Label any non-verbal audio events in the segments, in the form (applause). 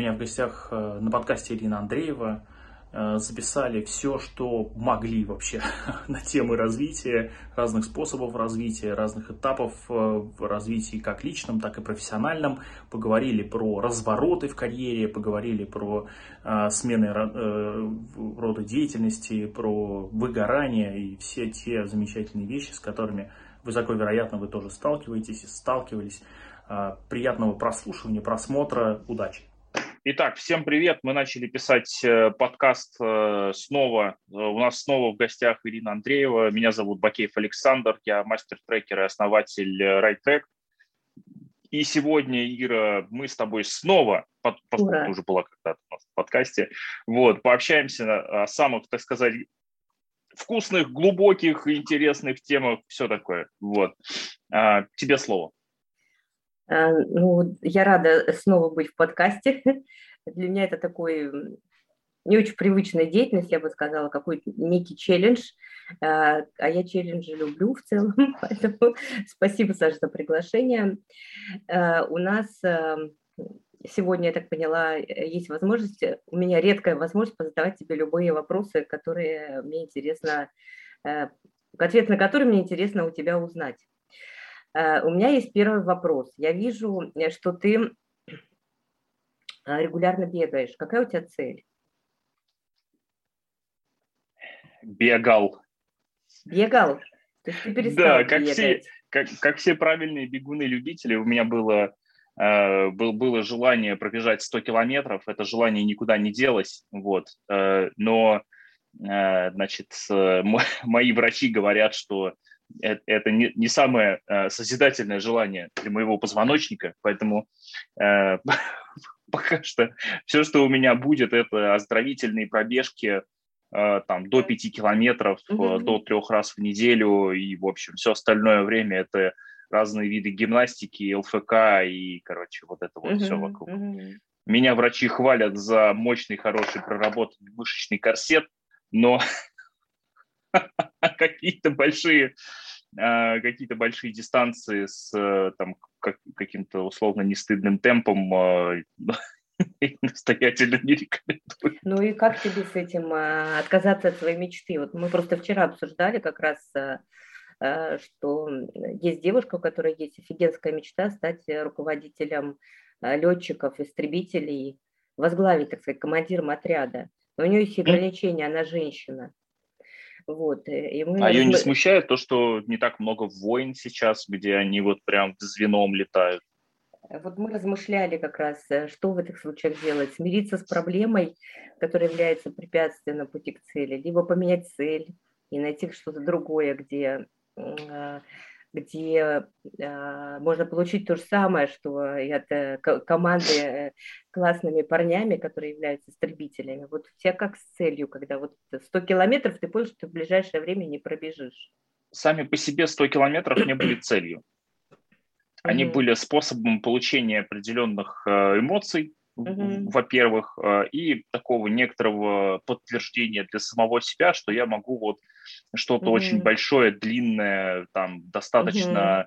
меня в гостях э, на подкасте Ирина Андреева. Э, записали все, что могли вообще (laughs) на темы развития, разных способов развития, разных этапов э, в развитии как личном, так и профессиональном. Поговорили про развороты в карьере, поговорили про смены рода деятельности, про выгорание и все те замечательные вещи, с которыми высоко вероятно вы тоже сталкиваетесь и сталкивались. Приятного прослушивания, просмотра, удачи! Итак, всем привет. Мы начали писать э, подкаст э, снова. Э, у нас снова в гостях Ирина Андреева. Меня зовут Бакеев Александр. Я мастер-трекер и основатель RideTrack. И сегодня, Ира, мы с тобой снова, поскольку ты уже была когда-то у нас в подкасте, вот, пообщаемся о самых, так сказать, вкусных, глубоких, интересных темах, все такое. Вот. А, тебе слово. А, ну, я рада снова быть в подкасте. (laughs) Для меня это такой не очень привычная деятельность, я бы сказала, какой-то некий челлендж. А, а я челленджи люблю в целом, (laughs) поэтому спасибо, Саша, за приглашение. А, у нас сегодня, я так поняла, есть возможность, у меня редкая возможность задавать тебе любые вопросы, которые мне интересно, ответ на которые мне интересно у тебя узнать. Э, у меня есть первый вопрос. Я вижу, э, что ты э, регулярно бегаешь. Какая у тебя цель? Бегал. Бегал? То есть ты перестал Да, как бегать. все, как, как все правильные бегуны-любители, у меня было, э, был, было желание пробежать 100 километров. Это желание никуда не делось. Вот. Э, но, э, значит, э, (laughs) мои врачи говорят, что это не, не самое э, созидательное желание для моего позвоночника, поэтому э, (laughs) пока что все, что у меня будет, это оздоровительные пробежки э, там до 5 километров, mm-hmm. до трех раз в неделю, и, в общем, все остальное время это разные виды гимнастики, ЛФК и, короче, вот это вот mm-hmm. все вокруг. Mm-hmm. Меня врачи хвалят за мощный, хороший проработанный мышечный корсет, но (laughs) (laughs) какие-то большие а, какие-то большие дистанции с э, там, как, каким-то условно нестыдным темпом а, (laughs) настоятельно не рекомендую. Ну и как тебе с этим а, отказаться от своей мечты? Вот мы просто вчера обсуждали как раз, что есть девушка, у которой есть офигенская мечта стать руководителем летчиков, истребителей, возглавить, так сказать, командиром отряда. Но у нее есть ограничения, она женщина. Вот, э, и мы... А ее не смущает то, что не так много войн сейчас, где они вот прям звеном летают? Вот мы размышляли как раз, э, что в этих случаях делать. Смириться с проблемой, которая является препятствием на пути к цели, либо поменять цель и найти что-то другое, где а, где э, можно получить то же самое, что и от э, команды э, классными парнями, которые являются истребителями. Вот у тебя как с целью, когда вот 100 километров ты понял, что ты в ближайшее время не пробежишь? Сами по себе 100 километров не были (clears throat) целью. Они mm-hmm. были способом получения определенных эмоций, mm-hmm. во-первых, э, и такого некоторого подтверждения для самого себя, что я могу вот что-то mm-hmm. очень большое, длинное, там достаточно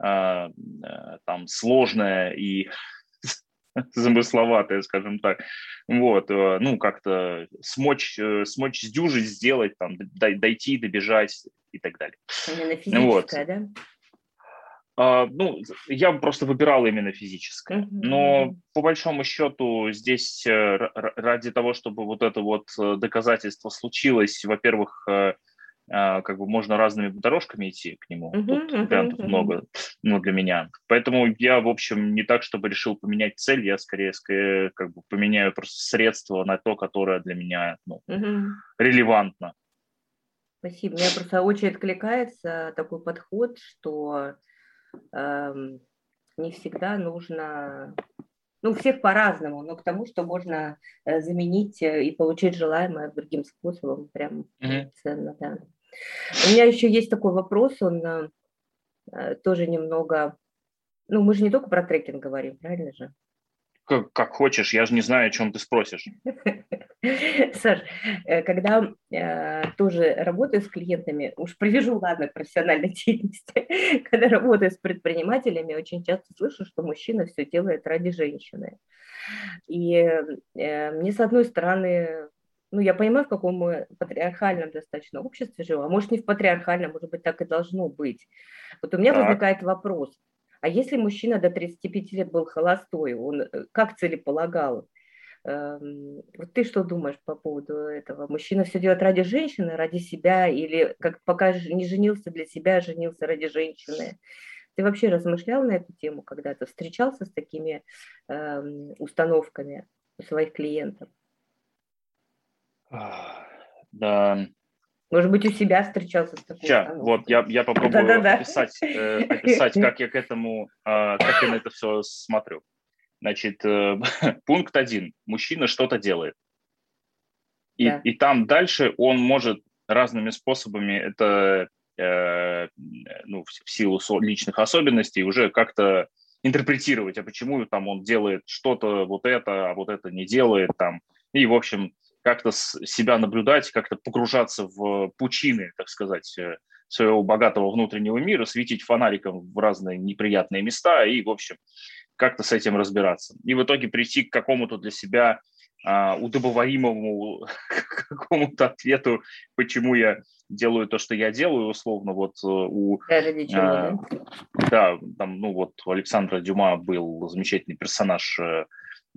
mm-hmm. э, там сложное и (laughs) замысловатое, скажем так, вот, ну, как-то смочь, смочь сдюжить, сделать, там, дойти, добежать и так далее. Именно физическое, вот. да? А, ну, я просто выбирал именно физическое. Но по большому счету здесь э, ради того, чтобы вот это вот э, доказательство случилось, во-первых, э, а, как бы можно разными дорожками идти к нему. Uh-huh, Тут uh-huh, вариантов uh-huh. много, ну, для меня. Поэтому я, в общем, не так, чтобы решил поменять цель, я скорее, скорее как бы поменяю просто средство на то, которое для меня ну, uh-huh. релевантно. Спасибо. Мне просто очень откликается такой подход, что Эм, не всегда нужно, ну, всех по-разному, но к тому, что можно э, заменить э, и получить желаемое другим способом, прям mm-hmm. ценно, да. У меня еще есть такой вопрос, он э, тоже немного, ну, мы же не только про трекинг говорим, правильно же? Как, как хочешь, я же не знаю, о чем ты спросишь. (laughs) Саш, э, когда э, тоже работаю с клиентами, уж привяжу, ладно, к профессиональной (laughs) деятельности, когда работаю с предпринимателями, очень часто слышу, что мужчина все делает ради женщины. И э, мне, с одной стороны, ну, я понимаю, в каком мы патриархальном достаточно обществе живем, а может, не в патриархальном, может быть, так и должно быть. Вот у меня так. возникает вопрос, а если мужчина до 35 лет был холостой, он э, как целеполагал? Эм, вот ты что думаешь по поводу этого? Мужчина все делает ради женщины, ради себя, или как пока не женился для себя, женился ради женщины? Ты вообще размышлял на эту тему когда-то? Встречался с такими э, установками у своих клиентов? Да. Может быть, у себя встречался с такой Сейчас, вот я, я попробую да -да -да. Описать, э, описать, как я к этому, э, как я на это все смотрю. Значит, э, (laughs) пункт один. Мужчина что-то делает. И, да. и там дальше он может разными способами это э, ну, в силу личных особенностей уже как-то интерпретировать, а почему там он делает что-то вот это, а вот это не делает там. И, в общем, как-то себя наблюдать, как-то погружаться в пучины, так сказать, э, своего богатого внутреннего мира, светить фонариком в разные неприятные места и, в общем, как-то с этим разбираться. И в итоге прийти к какому-то для себя а, удобоваримому (laughs) какому-то ответу, почему я делаю то, что я делаю, условно, вот э, у... А, да, там, ну вот у Александра Дюма был замечательный персонаж э,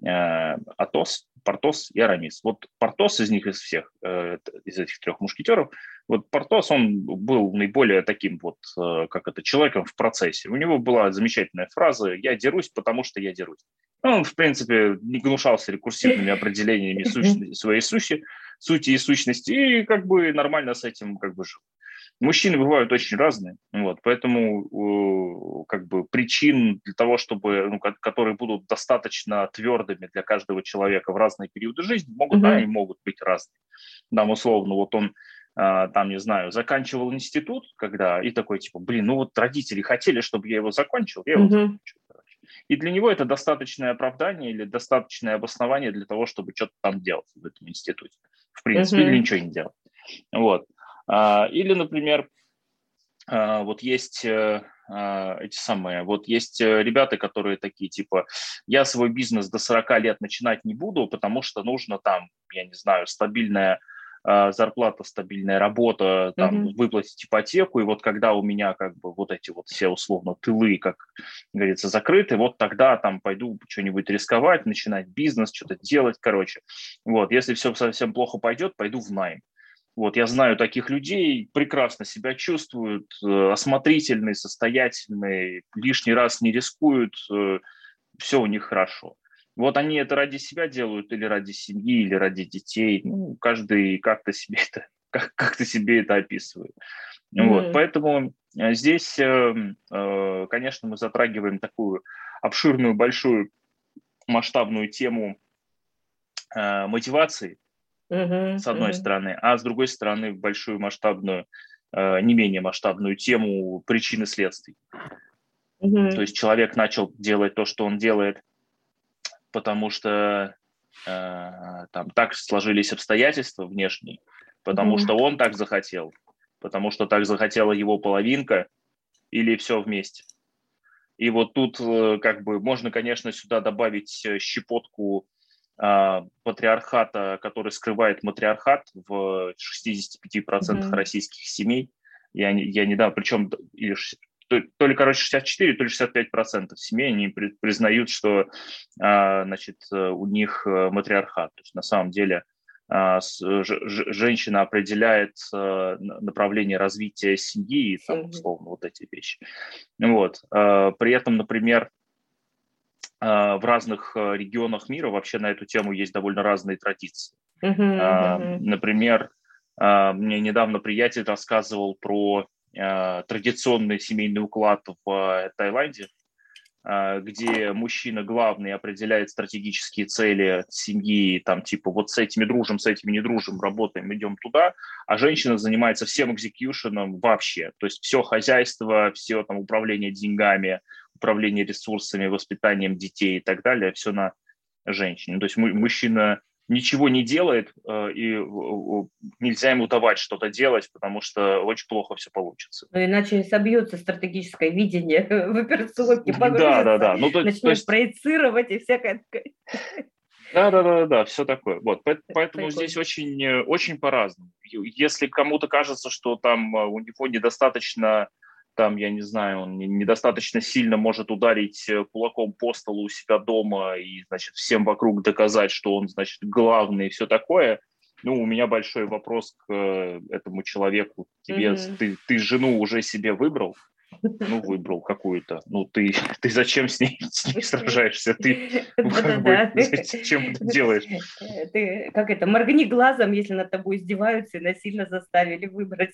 э Атос, Портос и Арамис. Вот Портос из них, из всех, э, из этих трех мушкетеров, вот Портос, он был наиболее таким вот, э, как это, человеком в процессе. У него была замечательная фраза «я дерусь, потому что я дерусь». Он, в принципе, не гнушался рекурсивными определениями сущности, своей сути, сути и сущности, и как бы нормально с этим как бы жил. Мужчины бывают очень разные, вот, поэтому как бы причин для того, чтобы, ну, которые будут достаточно твердыми для каждого человека в разные периоды жизни, могут, mm-hmm. да, они могут быть разные. Там условно, вот он а, там, не знаю, заканчивал институт, когда, и такой, типа, блин, ну вот родители хотели, чтобы я его закончил, я его mm-hmm. закончил. И для него это достаточное оправдание или достаточное обоснование для того, чтобы что-то там делать в этом институте. В принципе, mm-hmm. или ничего не делать. Вот. А, или, например, а, вот есть э, а, эти самые, вот есть э, ребята, которые такие, типа, я свой бизнес до 40 лет начинать не буду, потому что нужно там, я не знаю, стабильная зарплата, стабильная работа, там, mm-hmm. выплатить ипотеку, и вот когда у меня как бы вот эти вот все условно тылы, как говорится, закрыты, вот тогда там пойду что-нибудь рисковать, начинать бизнес, что-то делать, короче. Вот, если все совсем плохо пойдет, пойду в найм. Вот, я знаю таких людей, прекрасно себя чувствуют, э, осмотрительные, состоятельные, лишний раз не рискуют, э, все у них хорошо. Вот они это ради себя делают или ради семьи, или ради детей. Ну, каждый как-то себе это, (laughs) как, как-то себе это описывает. Mm-hmm. Вот, поэтому э, здесь, конечно, мы затрагиваем такую обширную, большую, масштабную тему мотивации, с одной uh-huh. стороны, а с другой стороны большую масштабную, э, не менее масштабную тему причины следствий. Uh-huh. То есть человек начал делать то, что он делает, потому что э, там так сложились обстоятельства внешние, потому uh-huh. что он так захотел, потому что так захотела его половинка или все вместе. И вот тут э, как бы можно, конечно, сюда добавить щепотку патриархата, который скрывает матриархат в 65% mm-hmm. российских семей. Я, я недавно, причем то, то ли, короче, 64, то ли 65% семей, они признают, что а, значит, у них э, матриархат. То есть на самом деле а, женщина определяет э, направление развития семьи и там, условно, вот эти вещи. Вот. При этом, например, а, в разных а, регионах мира вообще на эту тему есть довольно разные традиции. Uh-huh, uh-huh. Например, мне недавно приятель рассказывал про традиционный семейный уклад в Таиланде, где мужчина главный определяет стратегические цели семьи, там типа вот с этими дружим, с этими не дружим, работаем, идем туда, а женщина занимается всем экзекьюшеном вообще, то есть все хозяйство, все там управление деньгами, управление ресурсами, воспитанием детей и так далее, все на женщине. То есть мужчина ничего не делает, э, и нельзя ему давать что-то делать, потому что очень плохо все получится. Ну, иначе собьется стратегическое видение (laughs) в операционке, да, да, да. Ну, то, начнет то есть... проецировать и всякое да, да, да, да, все такое. Вот, поэтому здесь очень, э, очень по-разному. Если кому-то кажется, что там э, у него недостаточно там, я не знаю, он недостаточно сильно может ударить э, кулаком по столу у себя дома и, значит, всем вокруг доказать, что он, значит, главный и все такое. Ну, у меня большой вопрос к этому человеку. Тебе, mm-hmm. ты, ты жену уже себе выбрал? Ну, (laughs) выбрал какую-то. Ну, ты, (laughs) ты зачем с ней, с ней сражаешься? Ты (laughs) как бы, зачем это делаешь? Ты, как это, моргни глазом, если над тобой издеваются и насильно заставили выбрать.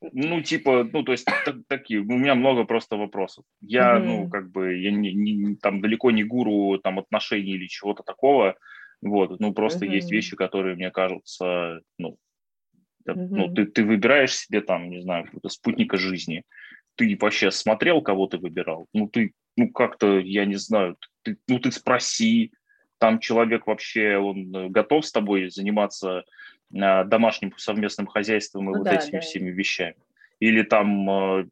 Ну, типа, ну, то есть так, такие, у меня много просто вопросов. Я, ну, как бы, я не, не, там далеко не гуру там отношений или чего-то такого, вот, ну, просто есть вещи, которые мне кажутся, ну, ну ты, ты выбираешь себе там, не знаю, спутника жизни, ты вообще смотрел, кого ты выбирал? Ну, ты, ну, как-то, я не знаю, ты, ну, ты спроси, там человек вообще, он э, готов с тобой заниматься э, домашним совместным хозяйством и ну, вот да, этими да. всеми вещами. Или там э,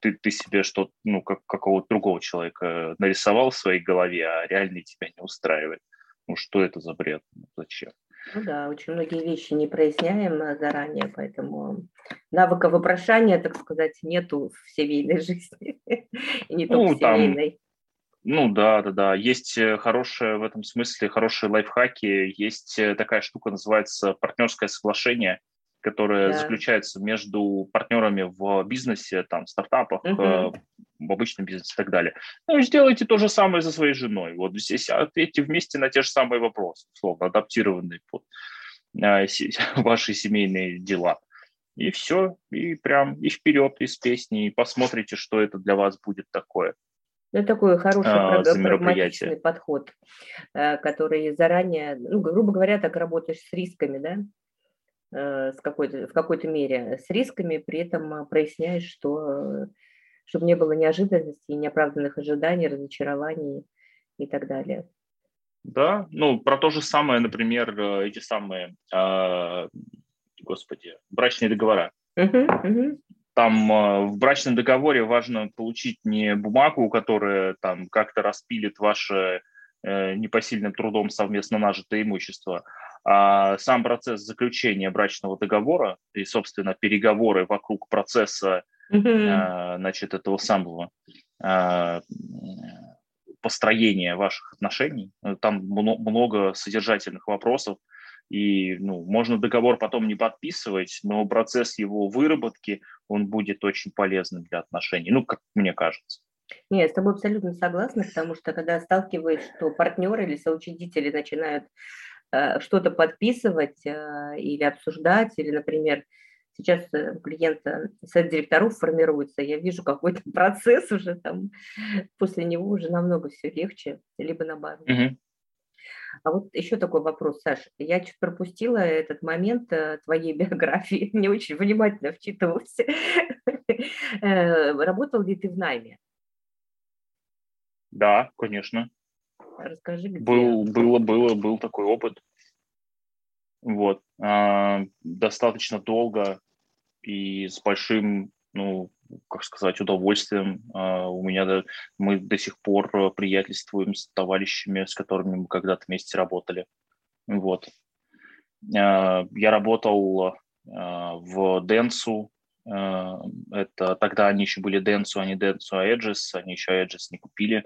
ты, ты себе что-то, ну, как какого-то другого человека нарисовал в своей голове, а реально тебя не устраивает. Ну, что это за бред? Зачем? Ну да, очень многие вещи не проясняем э, заранее, поэтому навыка вопрошания, так сказать, нету в семейной (laughs) жизни, и не только ну, в семейной. Ну да, да, да. Есть э, хорошие в этом смысле, хорошие лайфхаки. Есть э, такая штука, называется партнерское соглашение, которое да. заключается между партнерами в бизнесе, там, стартапах, угу в обычном бизнесе и так далее. Ну, сделайте то же самое за своей женой. Вот здесь ответьте вместе на те же самые вопросы, условно, адаптированные под э, (laughs) ваши семейные дела. И все, и прям и вперед из песни, и посмотрите, что это для вас будет такое. Ну, такой хороший а, прагматичный подход, э, который заранее, ну, грубо говоря, так работаешь с рисками, да, с какой-то, в какой-то мере с рисками, при этом проясняешь, что чтобы не было неожиданностей, неоправданных ожиданий, разочарований и так далее. Да, ну про то же самое, например, э, эти самые, э, господи, брачные договора. Uh-huh, uh-huh. Там э, в брачном договоре важно получить не бумагу, которая там как-то распилит ваше э, непосильным трудом совместно нажитое имущество, а сам процесс заключения брачного договора и, собственно, переговоры вокруг процесса mm-hmm. значит, этого самого а, построения ваших отношений. Там много содержательных вопросов, и ну, можно договор потом не подписывать, но процесс его выработки, он будет очень полезным для отношений, ну, как мне кажется. Нет, с тобой абсолютно согласна, потому что когда сталкиваешь, что партнеры или соучредители начинают э, что-то подписывать э, или обсуждать, или, например, сейчас э, у клиента совет директоров формируется, я вижу какой-то (laughs) процесс уже там, после него уже намного все легче, либо наоборот. Угу. А вот еще такой вопрос, Саш. Я чуть пропустила этот момент э, твоей (laughs) биографии, не очень внимательно вчитывалась. (laughs) Э, работал ли ты в найме? Да, конечно. Расскажи, где? Был, было, было, был такой опыт. Вот. А, достаточно долго и с большим, ну, как сказать, удовольствием. А, у меня мы до сих пор приятельствуем с товарищами, с которыми мы когда-то вместе работали. Вот. А, я работал в Денсу. Это тогда они еще были Денсу, а не Денсу, а Edges. Они еще Edges не купили.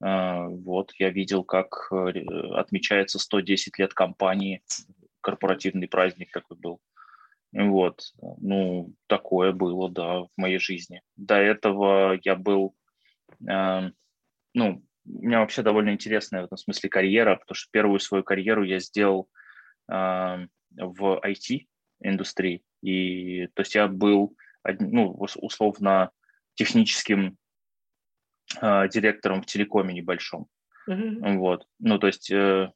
Вот, я видел, как э, отмечается 110 лет компании корпоративный праздник такой был. Вот, ну, такое было, да, в моей жизни. До этого я был, э, ну, у меня вообще довольно интересная в этом смысле карьера, потому что первую свою карьеру я сделал э, в IT-индустрии. И, то есть я был, ну, условно, техническим э, директором в телекоме небольшом. Mm-hmm. Вот, ну, то есть э,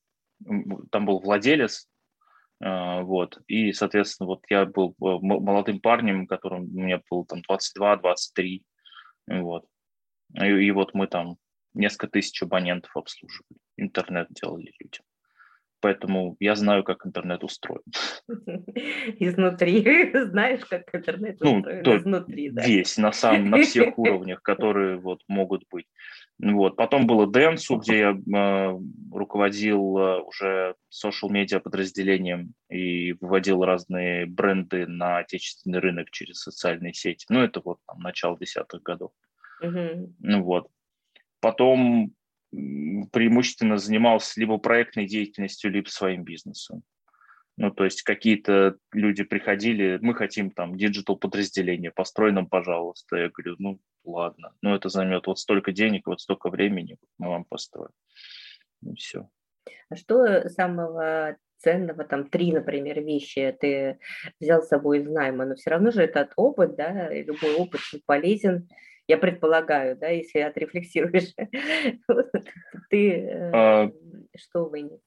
там был владелец, а, вот. И, соответственно, вот я был э, молодым парнем, которым меня было там 22-23. Вот. И, и вот мы там несколько тысяч абонентов обслуживали. Интернет делали людям. Поэтому я знаю, как интернет устроен. (laughs) Изнутри. (laughs) Знаешь, как интернет ну, устроен то изнутри, да. Весь, на, самом, на всех (laughs) уровнях, которые вот могут быть. Вот. Потом было Dentsu, где я э, руководил э, уже social-медиа подразделением и выводил разные бренды на отечественный рынок через социальные сети. Ну, это вот там, начало десятых годов. Ну, вот. Потом преимущественно занимался либо проектной деятельностью, либо своим бизнесом. Ну, то есть какие-то люди приходили, мы хотим там digital подразделение, построй нам, пожалуйста. Я говорю, ну, ладно, но это займет вот столько денег, вот столько времени, мы вам построим. И все. А что самого ценного, там три, например, вещи ты взял с собой из найма, но все равно же этот опыт, да, любой опыт полезен, я предполагаю, да, если отрефлексируешь, (laughs) ты э, а, что вынес?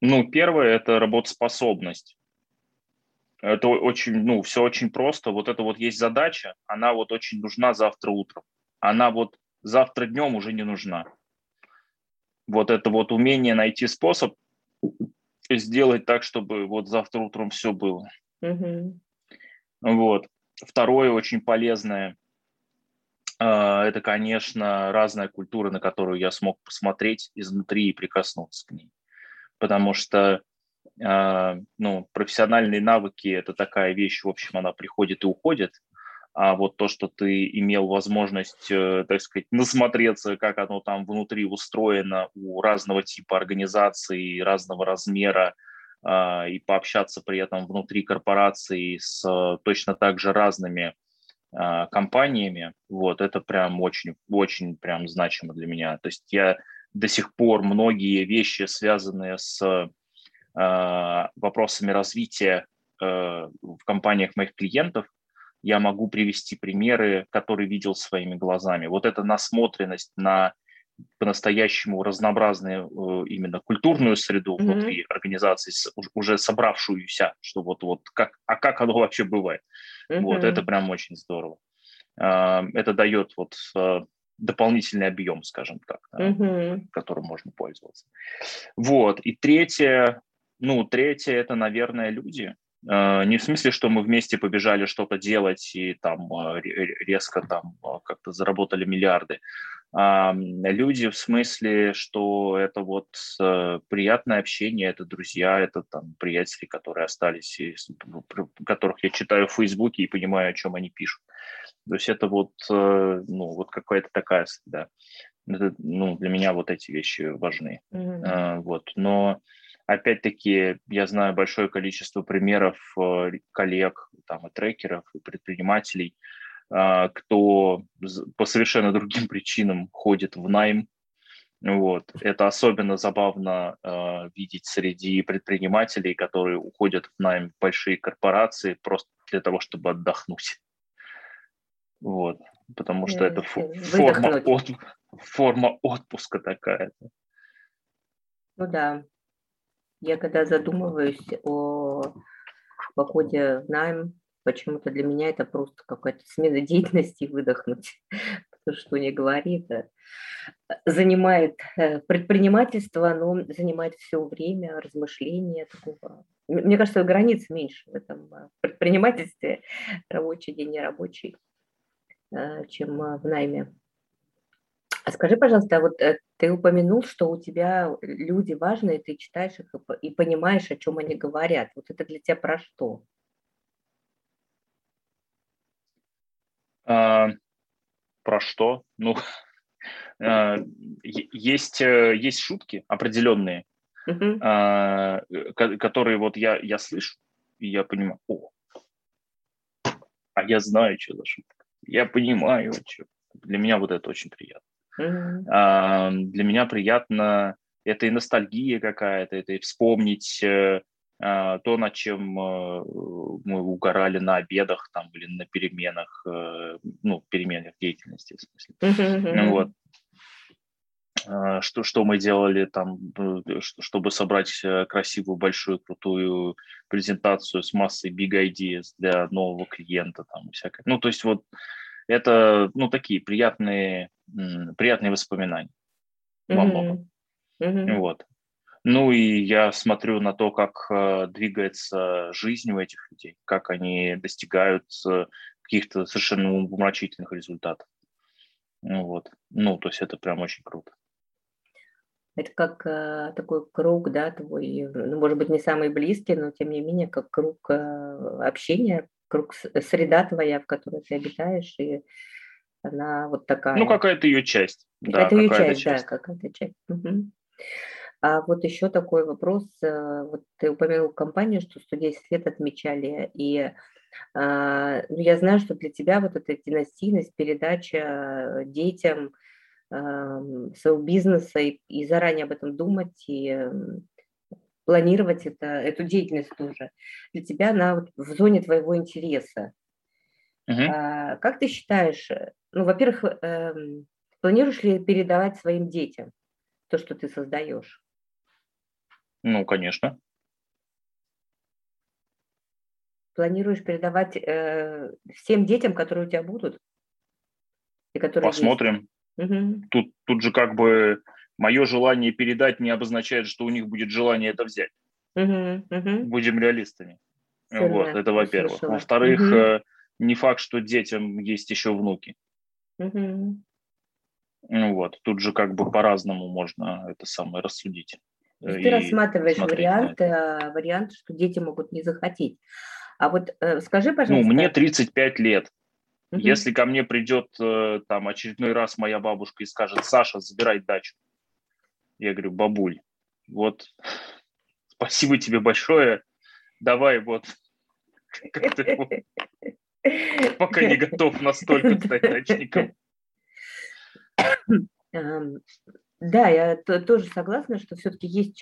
Ну, первое – это работоспособность. Это очень, ну, все очень просто. Вот это вот есть задача, она вот очень нужна завтра утром. Она вот завтра днем уже не нужна. Вот это вот умение найти способ сделать так, чтобы вот завтра утром все было. Угу. Вот. Второе очень полезное – это, конечно, разная культура, на которую я смог посмотреть изнутри и прикоснуться к ней. Потому что а, ну, профессиональные навыки – это такая вещь, в общем, она приходит и уходит. А вот то, что ты имел возможность, э, так сказать, насмотреться, как оно там внутри устроено у разного типа организаций, разного размера, а, и пообщаться при этом внутри корпорации с точно так же разными а, компаниями, вот, это прям очень, очень прям значимо для меня. То есть я до сих пор многие вещи, связанные с э, вопросами развития э, в компаниях моих клиентов, я могу привести примеры, которые видел своими глазами. Вот эта насмотренность на по-настоящему разнообразную э, именно культурную среду mm-hmm. внутри организации, уже собравшуюся, что вот, вот как, а как оно (laughs) вообще бывает. Mm-hmm. Вот, это прям очень здорово. А, это дает вот э, дополнительный объем, скажем так, mm-hmm. которым можно пользоваться. Вот, и третье, ну, третье, это, наверное, люди. А, не в смысле, что мы вместе побежали что-то делать и там э, резко там как-то заработали миллиарды, люди в смысле, что это вот э, приятное общение, это друзья, это там приятели, которые остались, и, которых я читаю в Фейсбуке и понимаю, о чем они пишут. То есть это вот, э, ну, вот какая-то такая среда. Это, ну, для меня вот эти вещи важны. Mm-hmm. Вот. Но опять-таки я знаю большое количество примеров коллег, там, и трекеров, и предпринимателей, кто по совершенно другим причинам ходит в найм. Вот. Это особенно забавно э, видеть среди предпринимателей, которые уходят в найм в большие корпорации просто для того, чтобы отдохнуть. Вот. Потому что это фо- форма, от, форма отпуска такая. Ну да. Я когда задумываюсь о походе в найм, Почему-то для меня это просто какая-то смена (laughs) деятельности выдохнуть. Потому что не говори, это занимает э, предпринимательство, оно занимает все время размышления такого. Мне кажется, границ меньше в этом э, предпринимательстве, рабочий день, не рабочий, э, чем в найме. А скажи, пожалуйста, а вот ты упомянул, что у тебя люди важные, ты читаешь их и понимаешь, о чем они говорят. Вот это для тебя про что? А, про что? Ну, (laughs) а, есть, э, есть шутки определенные, а, которые вот я, я слышу, и я понимаю, о, а я знаю, что за шутка. Я понимаю, что. Для меня вот это очень приятно. Для меня приятно, это и ностальгия какая-то, это и вспомнить э, а, то, над чем э, мы угорали на обедах там, или на переменах, э, ну, переменах деятельности, в смысле. Вот. А, что, что мы делали там, э, чтобы собрать красивую, большую, крутую презентацию с массой big ideas для нового клиента, там, всякое. Ну, то есть вот это, ну, такие приятные, приятные воспоминания во многом. Mm-hmm. Вот. Ну и я смотрю на то, как э, двигается жизнь у этих людей, как они достигают э, каких-то совершенно умопомрачительных результатов. Ну вот. Ну, то есть это прям очень круто. Это как э, такой круг, да, твой, ну, может быть, не самый близкий, но тем не менее, как круг э, общения, круг среда твоя, в которой ты обитаешь, и она вот такая. Ну, какая-то ее часть. Какая-то да, ее какая часть, часть, да, какая-то часть. Угу. А вот еще такой вопрос. Э, вот ты упомянул компанию, что 110 лет отмечали, и а, ну, я знаю, что для тебя вот эта династийность, передача детям – своего бизнеса и, и заранее об этом думать и планировать это, эту деятельность тоже. Для тебя она вот в зоне твоего интереса. Uh-huh. А, как ты считаешь, э, ну, во-первых, э, планируешь ли передавать своим детям то, что ты создаешь? Ну, конечно. Планируешь передавать э, всем детям, которые у тебя будут? И которые Посмотрим. Есть? Угу. Тут, тут же как бы мое желание передать не обозначает, что у них будет желание это взять. Угу, угу. Будем реалистами. Сильно. Вот, это во-первых. Во-вторых, угу. не факт, что детям есть еще внуки. Угу. Вот, тут же как бы по-разному можно это самое рассудить. Ты рассматриваешь вариант, э, вариант, что дети могут не захотеть. А вот э, скажи, пожалуйста... Ну, мне 35 лет. Угу. Если ко мне придет э, там очередной раз моя бабушка и скажет, Саша, забирай дачу. Я говорю, бабуль, вот (laughs) спасибо тебе большое, давай вот (laughs) (laughs) пока не готов настолько стать дачником. Да, я тоже согласна, что все-таки есть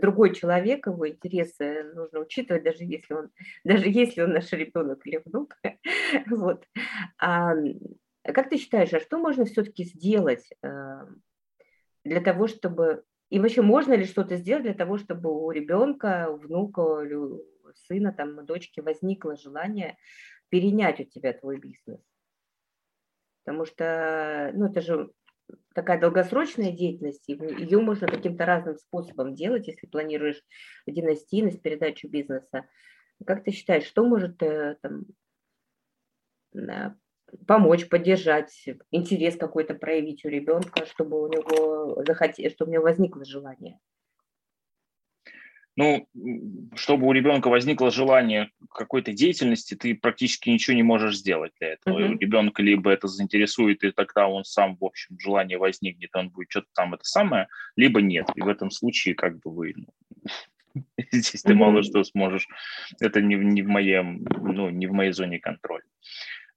другой человек, его интересы нужно учитывать, даже если он, (laughs) даже если он наш ребенок или внук. (laughs) Вот. А как ты считаешь, а что можно все-таки сделать э, для того, чтобы... И вообще можно ли что-то сделать для того, чтобы у ребенка, у внука, у сына, там, у дочки возникло желание перенять у тебя твой бизнес? Потому что, ну, это же такая долгосрочная деятельность, ее можно каким-то разным способом делать, если планируешь династийность, передачу бизнеса. Как ты считаешь, что может э, там, помочь, поддержать, интерес какой-то проявить у ребенка, чтобы у него захотелось, чтобы у него возникло желание? Ну, чтобы у ребенка возникло желание какой-то деятельности, ты практически ничего не можешь сделать для этого. У ребенка либо это заинтересует, и тогда он сам, в общем, желание возникнет, он будет что-то там это самое, либо нет. И в этом случае как бы вы... Ну, (laughs) здесь ты мало что сможешь. Это не, не, в моем, ну, не в моей зоне контроля.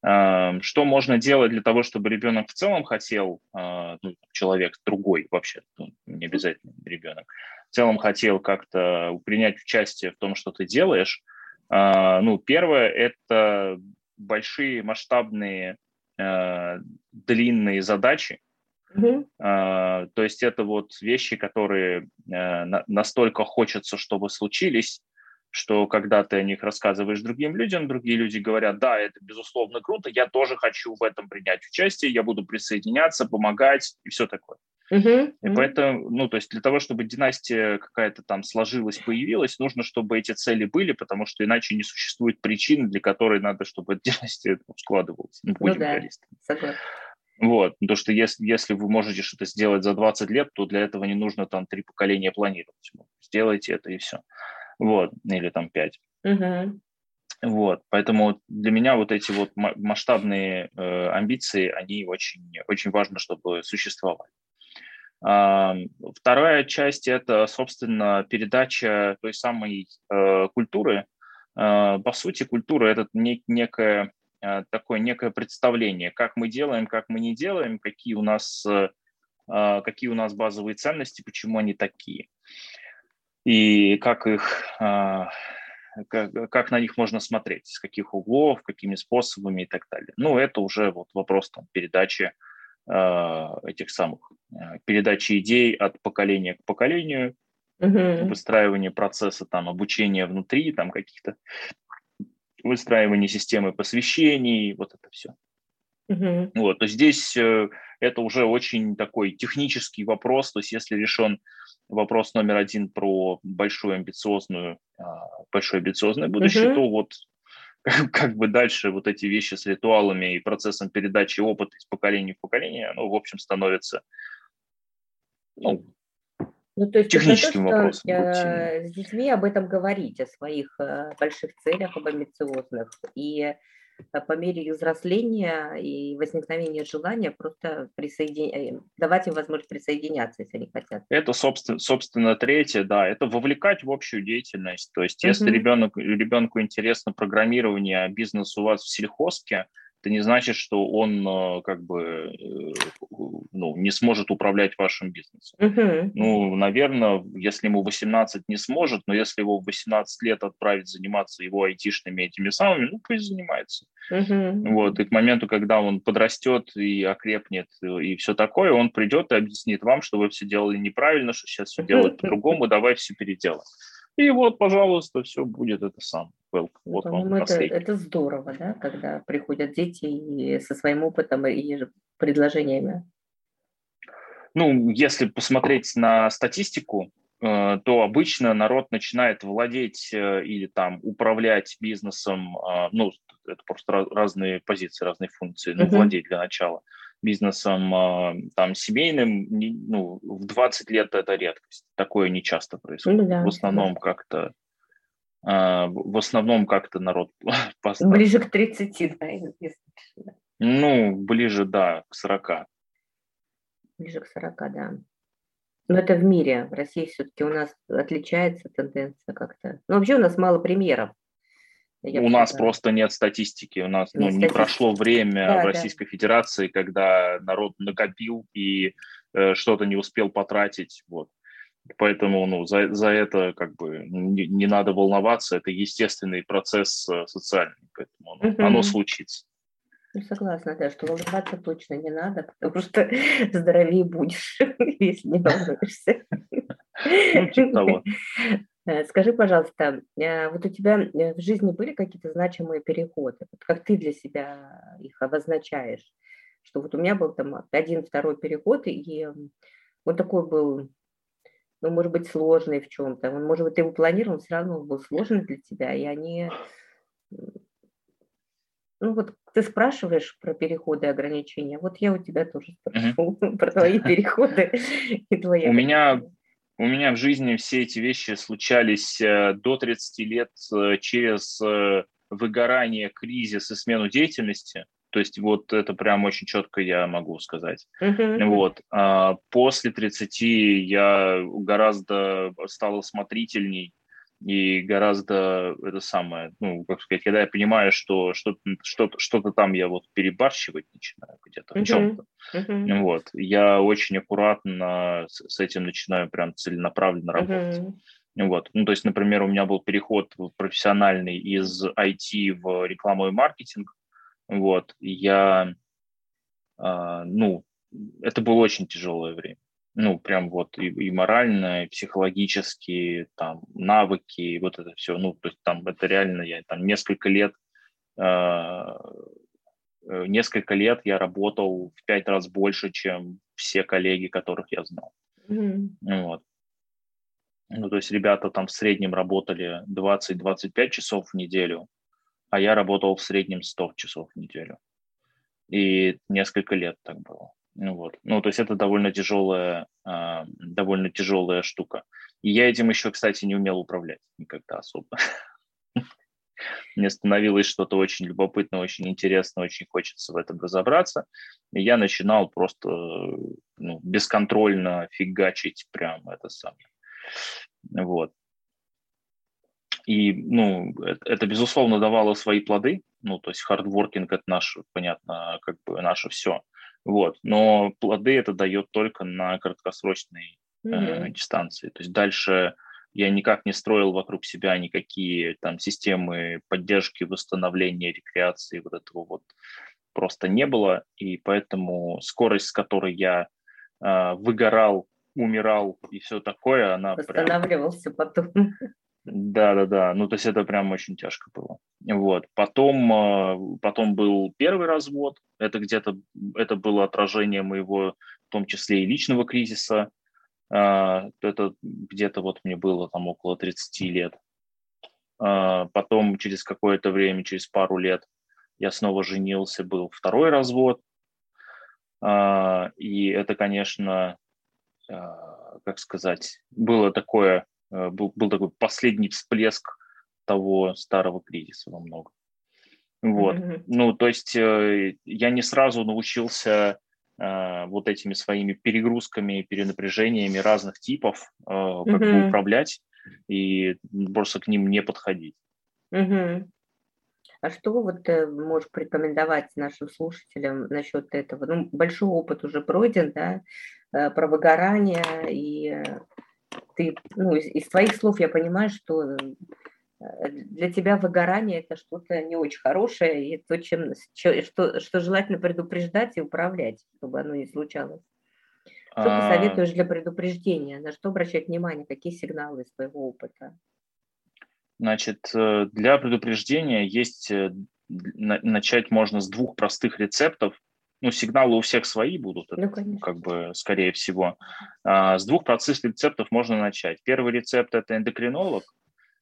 Что можно делать для того, чтобы ребенок в целом хотел, а, ну, человек другой вообще, ну, не обязательно ребенок, в целом хотел как-то принять участие в том, что ты делаешь? А, ну, первое – это большие масштабные а, длинные задачи, Mm-hmm. То есть это вот вещи, которые на, настолько хочется, чтобы случились, что когда ты о них рассказываешь другим людям, другие люди говорят, да, это безусловно круто, я тоже хочу в этом принять участие, я буду присоединяться, помогать и все такое. Uh-huh, И поэтому, ну, то есть для того, чтобы династия какая-то там сложилась, появилась, нужно, чтобы эти цели были, потому что иначе не существует причин, для которой надо, чтобы династия складывалась. Ну, будем ну, да. Вот, потому что если, если вы можете что-то сделать за 20 лет, то для этого не нужно там три поколения планировать. Сделайте это и все вот, или там 5. Угу. Вот, поэтому для меня вот эти вот масштабные э, амбиции, они очень, очень важно, чтобы существовали. А, вторая часть – это, собственно, передача той самой э, культуры. Э, по сути, культура – это не, некое э, такое некое представление, как мы делаем, как мы не делаем, какие у нас, э, какие у нас базовые ценности, почему они такие и как их, а, как, как на них можно смотреть, с каких углов, какими способами и так далее. Ну, это уже вот вопрос там, передачи а, этих самых, а, передачи идей от поколения к поколению, uh-huh. выстраивание процесса там обучения внутри, там каких-то выстраивание системы посвящений, вот это все. Uh-huh. Вот, то здесь э, это уже очень такой технический вопрос, то есть если решен вопрос номер один про большую амбициозную, а, большое амбициозное будущее, uh-huh. то вот (laughs) как бы дальше вот эти вещи с ритуалами и процессом передачи опыта из поколения в поколение, ну, в общем, становится ну, ну, то есть техническим то, вопросом. С детьми об этом говорить, о своих э, больших целях, об амбициозных. И по мере их взросления и возникновения желания просто присоедин... Э, давать им возможность присоединяться, если они хотят. Это, собственно, собственно, третье, да, это вовлекать в общую деятельность. То есть, если uh-huh. ребенок, ребенку интересно программирование, а бизнес у вас в сельхозке, это не значит, что он э, как бы э, ну, не сможет управлять вашим бизнесом. Uh-huh. Ну, наверное, если ему 18 не сможет, но если его в 18 лет отправить заниматься его айтишными этими самыми, ну, пусть занимается. Uh-huh. Вот, и к моменту, когда он подрастет и окрепнет, и все такое, он придет и объяснит вам, что вы все делали неправильно, что сейчас все делают (laughs) по-другому, давай все переделаем. И вот, пожалуйста, все будет это сам. Вот он, это, это здорово, да, когда приходят дети и со своим опытом и предложениями. Ну, если посмотреть на статистику, э, то обычно народ начинает владеть э, или там управлять бизнесом, э, ну, это просто разные позиции, разные функции, ну, uh-huh. владеть для начала бизнесом там семейным, ну, в 20 лет это редкость. Такое не часто происходит. Ну, да, в основном да. как-то в основном как-то народ (laughs) постарше. Ближе к 30, да, если Ну, ближе, да, к 40. Ближе к 40, да. Но это в мире. В России все-таки у нас отличается тенденция как-то. Ну, вообще у нас мало примеров. Я у нас просто нет статистики. У нас ну, не прошло время да, в Российской да. Федерации, когда народ накопил и э, что-то не успел потратить. Вот. Поэтому ну, за, за это как бы не, не надо волноваться. Это естественный процесс э, социальный. Поэтому оно, угу. оно случится. Ну, согласна, да, что волноваться точно не надо, потому что (laughs) здоровее будешь, (laughs) если не волнуешься. Ну, типа того. (laughs) Э, скажи, пожалуйста, э, вот у тебя э, в жизни были какие-то значимые переходы? Вот как ты для себя их обозначаешь? Что вот у меня был там один, второй переход, и он такой был, ну, может быть, сложный в чем-то. Он, может быть, ты его планировал, все равно был сложный для тебя, и они... Ну, вот ты спрашиваешь про переходы и ограничения, вот я у тебя тоже спрошу uh-huh. (laughs) про твои (laughs) переходы (laughs) и твои... У меня у меня в жизни все эти вещи случались э, до 30 лет э, через э, выгорание, кризис и смену деятельности. То есть вот это прям очень четко я могу сказать. Uh-huh. Вот. А после 30 я гораздо стал осмотрительней и гораздо это самое, ну, как сказать, когда я понимаю, что что-то, что-то, что-то там я вот перебарщивать начинаю где-то uh-huh. в чем-то, uh-huh. вот, я очень аккуратно с, с этим начинаю прям целенаправленно работать. Uh-huh. Вот. Ну, то есть, например, у меня был переход профессиональный из IT в рекламу и маркетинг. Вот. Я, э, ну, это было очень тяжелое время ну, прям вот и, и морально, и психологически, там, навыки, и вот это все, ну, то есть там это реально, я там несколько лет, а, э, несколько лет я работал в пять раз больше, чем все коллеги, которых я знал. Mm-hmm. Вот. Ну, то есть ребята там в среднем работали 20-25 часов в неделю, а я работал в среднем 100 часов в неделю. И несколько лет так было. Ну вот. Ну, то есть это довольно тяжелая, э, довольно тяжелая штука. И я этим еще, кстати, не умел управлять никогда особо. (laughs) Мне становилось что-то очень любопытно, очень интересно, очень хочется в этом разобраться. И я начинал просто ну, бесконтрольно фигачить прям это самое. Вот. И, ну, это, это, безусловно, давало свои плоды. Ну, то есть хардворкинг – это наше, понятно, как бы наше все. Вот. Но плоды это дает только на краткосрочной mm-hmm. э, дистанции. То есть дальше я никак не строил вокруг себя никакие там системы поддержки, восстановления, рекреации, вот этого вот просто не было. И поэтому скорость, с которой я э, выгорал, умирал и все такое, она Восстанавливался прям... потом. Да, да, да. Ну, то есть это прям очень тяжко было. Вот. Потом, э, потом был первый развод. Это где-то, это было отражение моего, в том числе и личного кризиса. А, это где-то вот мне было там около 30 лет. А, потом через какое-то время, через пару лет, я снова женился, был второй развод. А, и это, конечно, как сказать, было такое, был, был такой последний всплеск того старого кризиса во многом. Вот. Mm-hmm. Ну, то есть э, я не сразу научился э, вот этими своими перегрузками, перенапряжениями разных типов э, как mm-hmm. бы управлять и просто к ним не подходить. Mm-hmm. А что вот ты можешь порекомендовать нашим слушателям насчет этого? Ну, большой опыт уже пройден, да, про выгорание, и ты, ну, из, из твоих слов я понимаю, что Э, для тебя выгорание это что-то не очень хорошее, и то, чем, что, что желательно предупреждать и управлять, чтобы оно не случалось. Что ты а. советуешь для предупреждения? На что обращать внимание? Какие сигналы из твоего опыта? Значит, э, для предупреждения есть э, начать можно с двух простых рецептов. Ну, сигналы у всех свои будут, ну, конечно. как бы, скорее всего. А, с двух простых рецептов можно начать. Первый рецепт – это эндокринолог,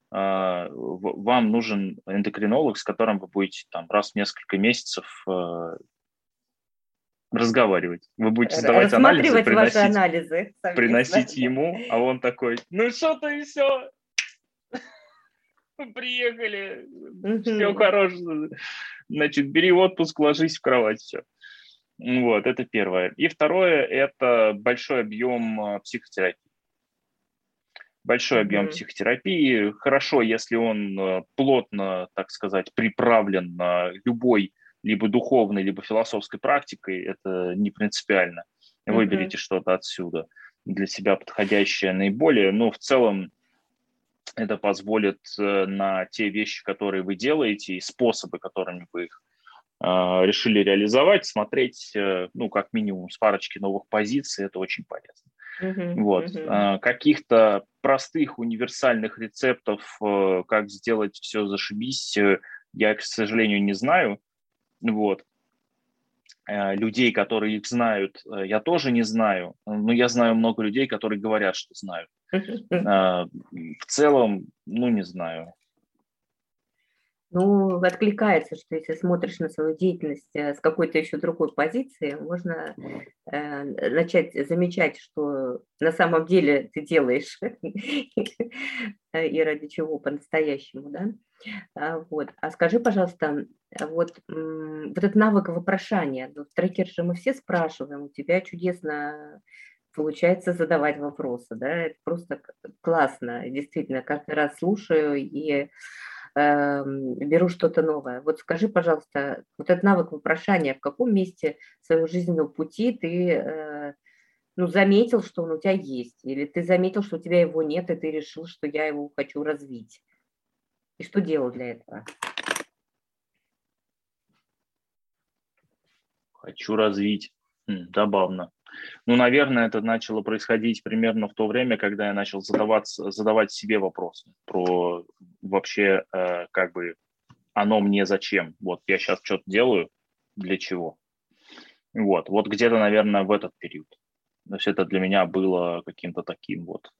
а, вам нужен эндокринолог, с которым вы будете там раз в несколько месяцев э, разговаривать. Вы будете сдавать анализы, приносить, анализы приносить ему, а он такой, ну что ты все, приехали, все хорошо, значит, бери отпуск, ложись в кровать, все. Вот, это первое. И второе, это большой объем э, психотерапии большой объем mm-hmm. психотерапии. Хорошо, если он э, плотно, так сказать, приправлен любой либо духовной, либо философской практикой, это не принципиально. Выберите mm-hmm. что-то отсюда для себя подходящее наиболее. Но в целом это позволит э, на те вещи, которые вы делаете, и способы, которыми вы их решили реализовать, смотреть, ну, как минимум, с парочки новых позиций, это очень полезно. Uh-huh, вот. Uh-huh. Каких-то простых универсальных рецептов, э, как сделать все зашибись, э, я, к сожалению, не знаю. Вот. Э, людей, которые их знают, я тоже не знаю. Но я знаю много людей, которые говорят, что знают. В целом, ну, не знаю. Ну, откликается, что если смотришь на свою деятельность э, с какой-то еще другой позиции, можно э, начать замечать, что на самом деле ты делаешь (laughs) и ради чего по-настоящему, да? А, вот. А скажи, пожалуйста, вот, вот этот навык вопрошания, ну, в трекер же мы все спрашиваем, у тебя чудесно получается задавать вопросы, да, это просто классно, действительно, каждый раз слушаю и Эм, беру что-то новое. Вот скажи, пожалуйста, вот этот навык вопрошания, в каком месте своего жизненного пути ты э, ну, заметил, что он у тебя есть, или ты заметил, что у тебя его нет, и ты решил, что я его хочу развить. И что делал для этого? Хочу развить. Забавно. Ну, наверное, это начало происходить примерно в то время, когда я начал задаваться, задавать себе вопросы про вообще, э, как бы, оно мне зачем? Вот я сейчас что-то делаю, для чего? Вот, вот где-то, наверное, в этот период. То есть это для меня было каким-то таким вот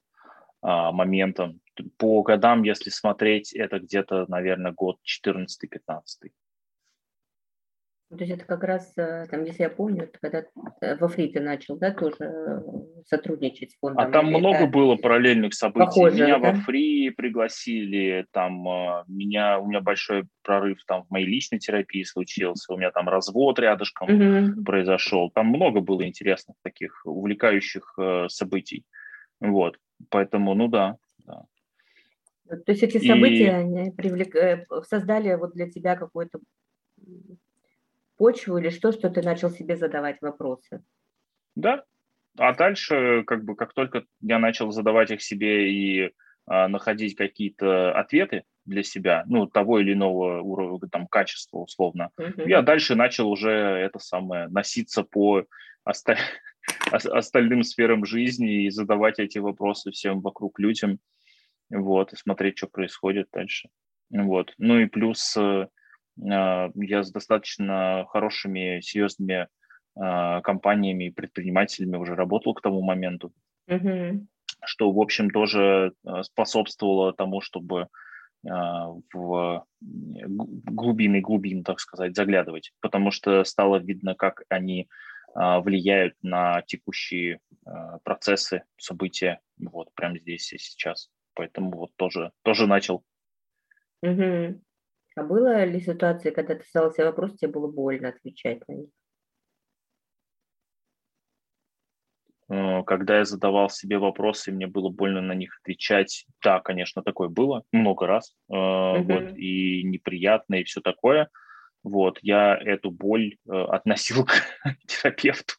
а, моментом. По годам, если смотреть, это где-то, наверное, год 14-15. То есть это как раз, э, там, если я помню, это когда э, во Фрите начал, да, тоже э, сотрудничать с фондом. А там много было параллельных событий. Похоже, меня да? во Фри пригласили, там меня, у меня большой прорыв там в моей личной терапии случился, у меня там развод рядышком угу. произошел. Там много было интересных таких увлекающих событий. Вот, поэтому, ну да, да. То есть эти события и... они привлек... создали вот для тебя какой-то почву или что, что ты начал себе задавать вопросы? Да. А дальше, как бы, как только я начал задавать их себе и а, находить какие-то ответы для себя, ну, того или иного уровня, там, качества, условно, uh-huh. я дальше начал уже это самое, носиться по оста- (laughs) остальным сферам жизни и задавать эти вопросы всем вокруг людям, вот, и смотреть, что происходит дальше. Вот. Ну и плюс э, я с достаточно хорошими, серьезными а, компаниями и предпринимателями уже работал к тому моменту. Угу. Что, в общем, тоже способствовало тому, чтобы в глубины глубин, так сказать, заглядывать, потому что стало видно, как они влияют на текущие процессы, события, вот прямо здесь и сейчас. Поэтому вот тоже, тоже начал. Угу. А было ли ситуации, когда ты задал себе вопрос, тебе было больно отвечать на них? Э, когда я задавал себе вопросы, мне было больно на них отвечать. Да, конечно, такое было много раз. Uh-huh. Вот, и неприятно, и все такое. Вот, я эту боль э, относил (laughs) к терапевту.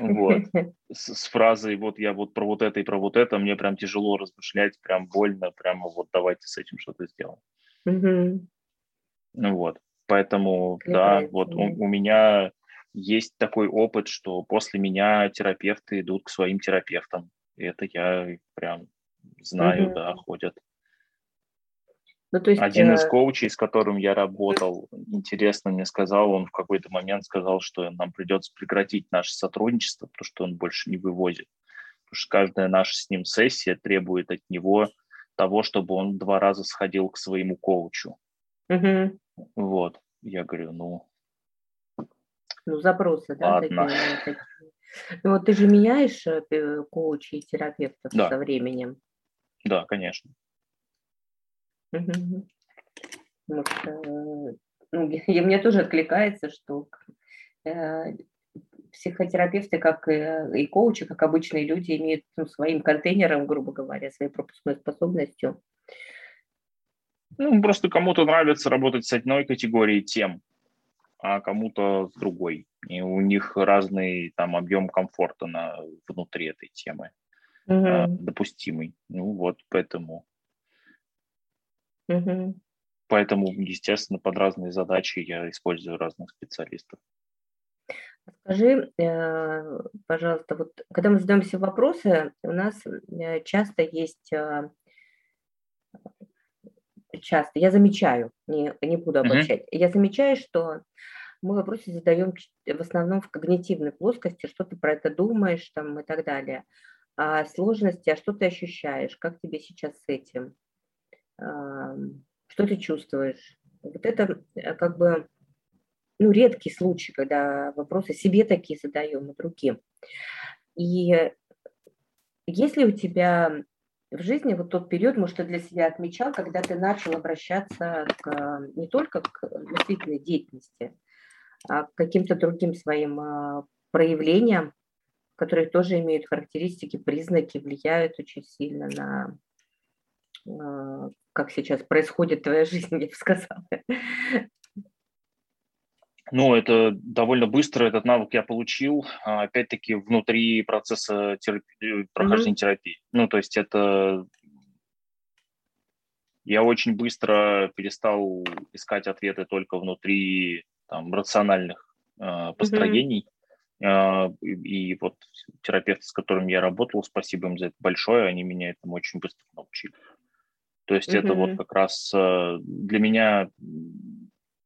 Вот. (laughs) С, с фразой вот я вот про вот это и про вот это, мне прям тяжело размышлять, прям больно, прямо вот давайте с этим что-то сделаем. Угу. Ну вот, поэтому, Прекрасно. да, вот у, у меня есть такой опыт, что после меня терапевты идут к своим терапевтам. И это я прям знаю, угу. да, ходят. Ну, то есть, Один из э, коучей, с которым я работал, интересно мне сказал, он в какой-то момент сказал, что нам придется прекратить наше сотрудничество, потому что он больше не вывозит. Потому что каждая наша с ним сессия требует от него того, чтобы он два раза сходил к своему коучу. Угу. Вот. Я говорю, ну... Ну, запросы, да? Ладно. Такие, Ну, вот ты же меняешь э, коучей и терапевтов да. со временем? Да, конечно. Угу. Что ну, (laughs) и мне тоже откликается, что э, психотерапевты, как и, и коучи, как обычные люди, имеют ну, своим контейнером, грубо говоря, своей пропускной способностью. Ну, просто кому-то нравится работать с одной категорией тем, а кому-то с другой. И у них разный там объем комфорта на, внутри этой темы угу. допустимый. Ну вот, поэтому Угу. Поэтому, естественно, под разные задачи я использую разных специалистов. Скажи, э, пожалуйста, вот когда мы задаем себе вопросы, у нас э, часто есть, э, часто, я замечаю, не, не буду обобщать, uh-huh. я замечаю, что мы вопросы задаем в основном в когнитивной плоскости, что ты про это думаешь там и так далее. А сложности, а что ты ощущаешь, как тебе сейчас с этим? Что ты чувствуешь. Вот это э, как бы ну, редкий случай, когда вопросы себе такие задаем и другим. И если у тебя в жизни вот тот период, может, ты для себя отмечал, когда ты начал обращаться к, не только к мыслительной деятельности, а к каким-то другим своим а, проявлениям, которые тоже имеют характеристики, признаки, влияют очень сильно на как сейчас происходит твоя жизнь, (laughs) я бы сказала. Ну, это довольно быстро, этот навык я получил, а, опять-таки, внутри процесса терапии, прохождения mm-hmm. терапии. Ну, то есть это... Я очень быстро перестал искать ответы только внутри там, рациональных э, построений. Mm-hmm. Э, и, и вот терапевты, с которыми я работал, спасибо им за это большое, они меня этому очень быстро научили. То есть mm-hmm. это вот как раз э, для меня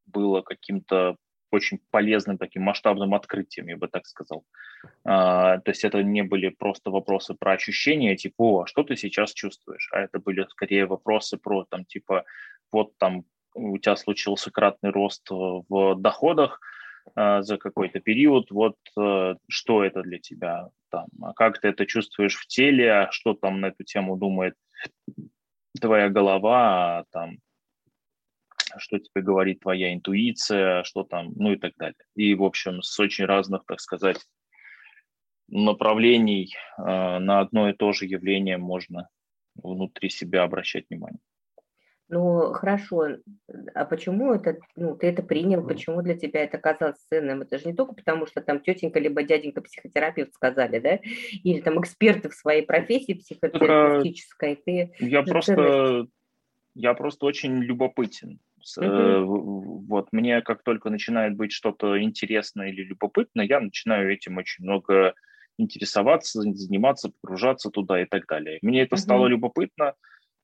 было каким-то очень полезным таким масштабным открытием, я бы так сказал. А, то есть это не были просто вопросы про ощущения, типа, о, а что ты сейчас чувствуешь? А это были скорее вопросы про, там, типа, вот там у тебя случился кратный рост в доходах а, за какой-то период, вот а, что это для тебя там, а как ты это чувствуешь в теле, а что там на эту тему думает твоя голова, а там, что тебе говорит твоя интуиция, что там, ну и так далее. И, в общем, с очень разных, так сказать, направлений э, на одно и то же явление можно внутри себя обращать внимание. Ну, хорошо. А почему это, ну, ты это принял, почему для тебя это казалось ценным? Это же не только потому, что там тетенька либо дяденька психотерапевт сказали, да? Или там эксперты в своей профессии психотерапевтической. Ты я просто, ценность... я просто очень любопытен. Угу. Вот мне как только начинает быть что-то интересное или любопытно, я начинаю этим очень много интересоваться, заниматься, погружаться туда и так далее. Мне это угу. стало любопытно,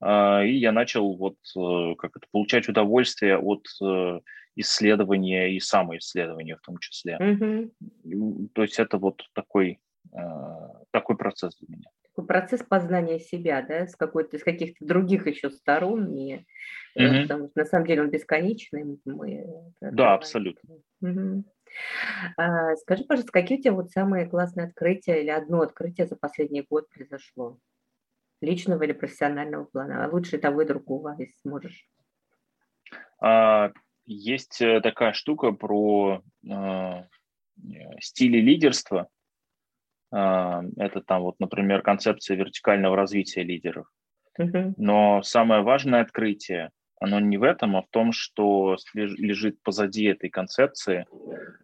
и я начал вот э, как это, получать удовольствие от э, исследования и самоисследования в том числе. Mm-hmm. То есть это вот такой такой процесс для меня. Такой процесс познания себя, да, с какой-то, с каких-то других еще сторон, потому что на самом деле он бесконечный. Мы да, абсолютно. Угу. А, скажи, пожалуйста, какие у тебя вот самые классные открытия или одно открытие за последний год произошло? Личного или профессионального плана? А лучше того и другого, если сможешь. А, есть э, такая штука про а, стили лидерства. А, это там вот, например, концепция вертикального развития лидеров. Но самое важное открытие, оно не в этом, а в том, что лежит позади этой концепции.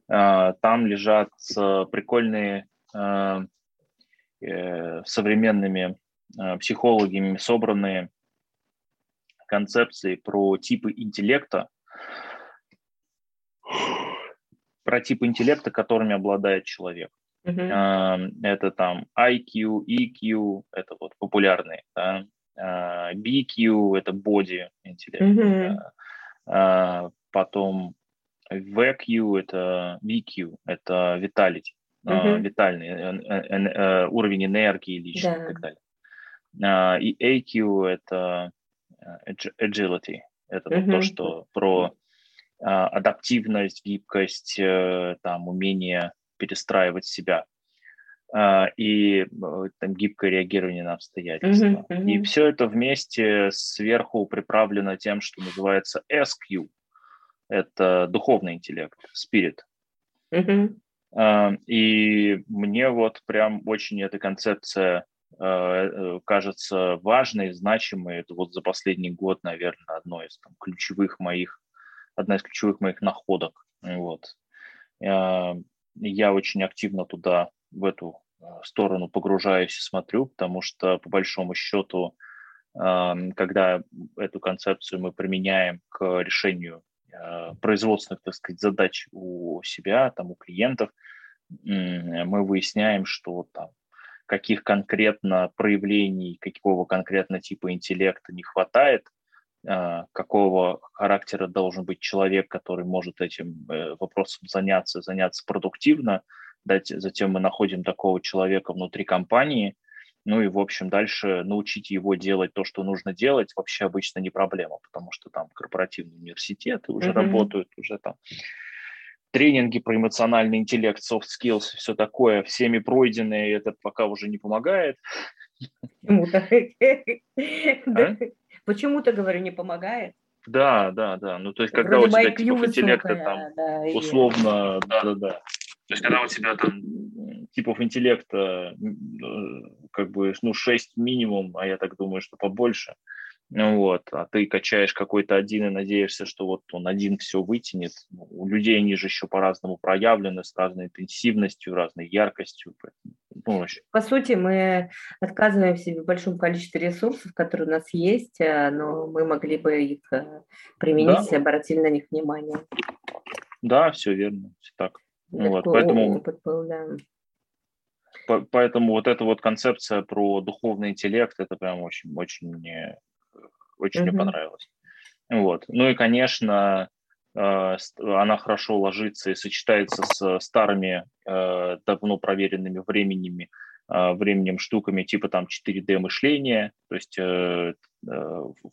А, там лежат э, прикольные э, современными психологами собранные концепции про типы интеллекта, про типы интеллекта, которыми обладает человек. Uh-huh. Это там IQ, EQ, это вот популярные, да? А, BQ, это body интеллект, uh-huh. потом VQ, это VQ, это vitality, uh-huh. витальный э, э, э, уровень энергии личный да. и так далее. И AQ, это agility, это вот то, что про а, адаптивность, гибкость, э, там, умение перестраивать себя а, и э, там, гибкое реагирование на обстоятельства. Uh-huh, uh-huh. И все это вместе сверху приправлено тем, что называется SQ. Это духовный интеллект, spirit. Uh-huh. И мне вот прям очень эта концепция кажется важной, значимой. Это вот за последний год, наверное, одно из там, ключевых моих одна из ключевых моих находок. Вот. Я очень активно туда, в эту э, сторону погружаюсь и смотрю, потому что, по большому счету, когда эту концепцию мы применяем к решению э, производственных, так сказать, задач у себя, там, у клиентов, мы выясняем, что там каких конкретно проявлений, какого конкретно типа интеллекта не хватает, а, какого характера должен быть человек, который может этим э, вопросом заняться, заняться продуктивно. Затем мы находим такого человека внутри компании, ну и, в общем, дальше научить его делать то, что нужно делать, вообще обычно не проблема, потому что там корпоративные университеты уже mm-hmm. работают, уже там тренинги про эмоциональный интеллект, soft skills, все такое, всеми пройденные, это пока уже не помогает. Почему-то, говорю, не помогает. Да, да, да. Ну, то есть, когда Вроде у тебя типов интеллекта там да, условно, да-да-да. То есть, когда у тебя там типов интеллекта как бы, ну, 6 минимум, а я так думаю, что побольше, вот, а ты качаешь какой-то один и надеешься, что вот он один все вытянет. Ну, у людей они же еще по-разному проявлены, с разной интенсивностью, разной яркостью. Ну, По сути, мы отказываем себе в большом количестве ресурсов, которые у нас есть, э, но мы могли бы их э, применить, да. обратили на них внимание. Да, все верно, все так. Ну, вот, поэтому, был, да. Поэтому вот эта вот концепция про духовный интеллект, это прям очень, очень mm-hmm. мне понравилось. Вот. Ну и, конечно, э, она хорошо ложится и сочетается с старыми, э, давно проверенными временами, э, временем штуками типа там 4D мышления, то есть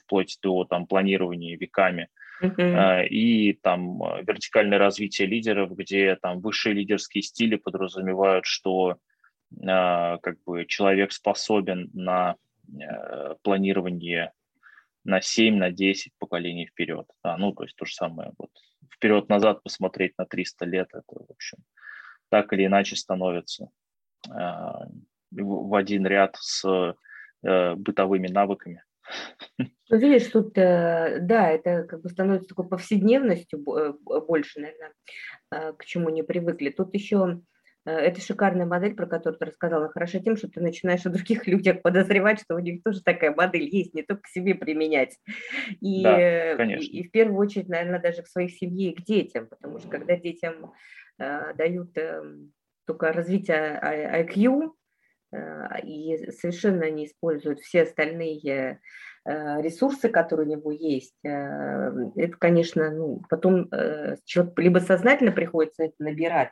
вплоть до там планирования веками, uh-huh. и там вертикальное развитие лидеров, где там высшие лидерские стили подразумевают, что как бы человек способен на планирование на 7, на 10 поколений вперед. Да, ну, то есть то же самое. Вот вперед-назад посмотреть на 300 лет, это, в общем, так или иначе становится э, в один ряд с э, бытовыми навыками. (laughs) Ну, видишь, тут, э, да, это как бы становится такой повседневностью э, больше, наверное, э, к чему не привыкли. Тут еще это шикарная модель, про которую ты рассказала, хороша тем, что ты начинаешь о других (laughs) людях подозревать, что у них тоже такая модель есть, не только к себе применять. И, да, конечно. и, и в первую очередь, наверное, даже к своей семье и к детям, потому что когда детям э, дают э, только развитие IQ, и совершенно не использует все остальные Э, ресурсы, которые у него есть, э, это, конечно, ну, потом э, человек либо сознательно приходится это набирать,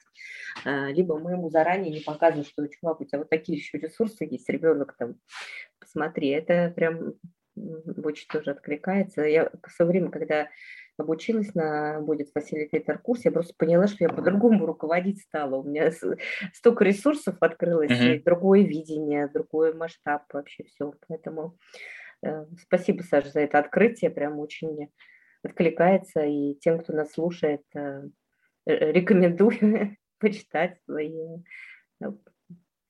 либо мы ему заранее не показываем, что, чувак, у тебя вот такие еще ресурсы есть, ребенок там, посмотри, это прям очень тоже откликается. Я в свое время, когда обучилась на будет фасилитатор курсе, я просто поняла, что я по-другому руководить стала. У меня столько ресурсов открылось, uh-huh. и другое видение, другой масштаб вообще все. Поэтому Э, спасибо, Саша, за это открытие. Прям очень откликается. И тем, кто нас слушает, э, э, рекомендую (laughs) почитать свои.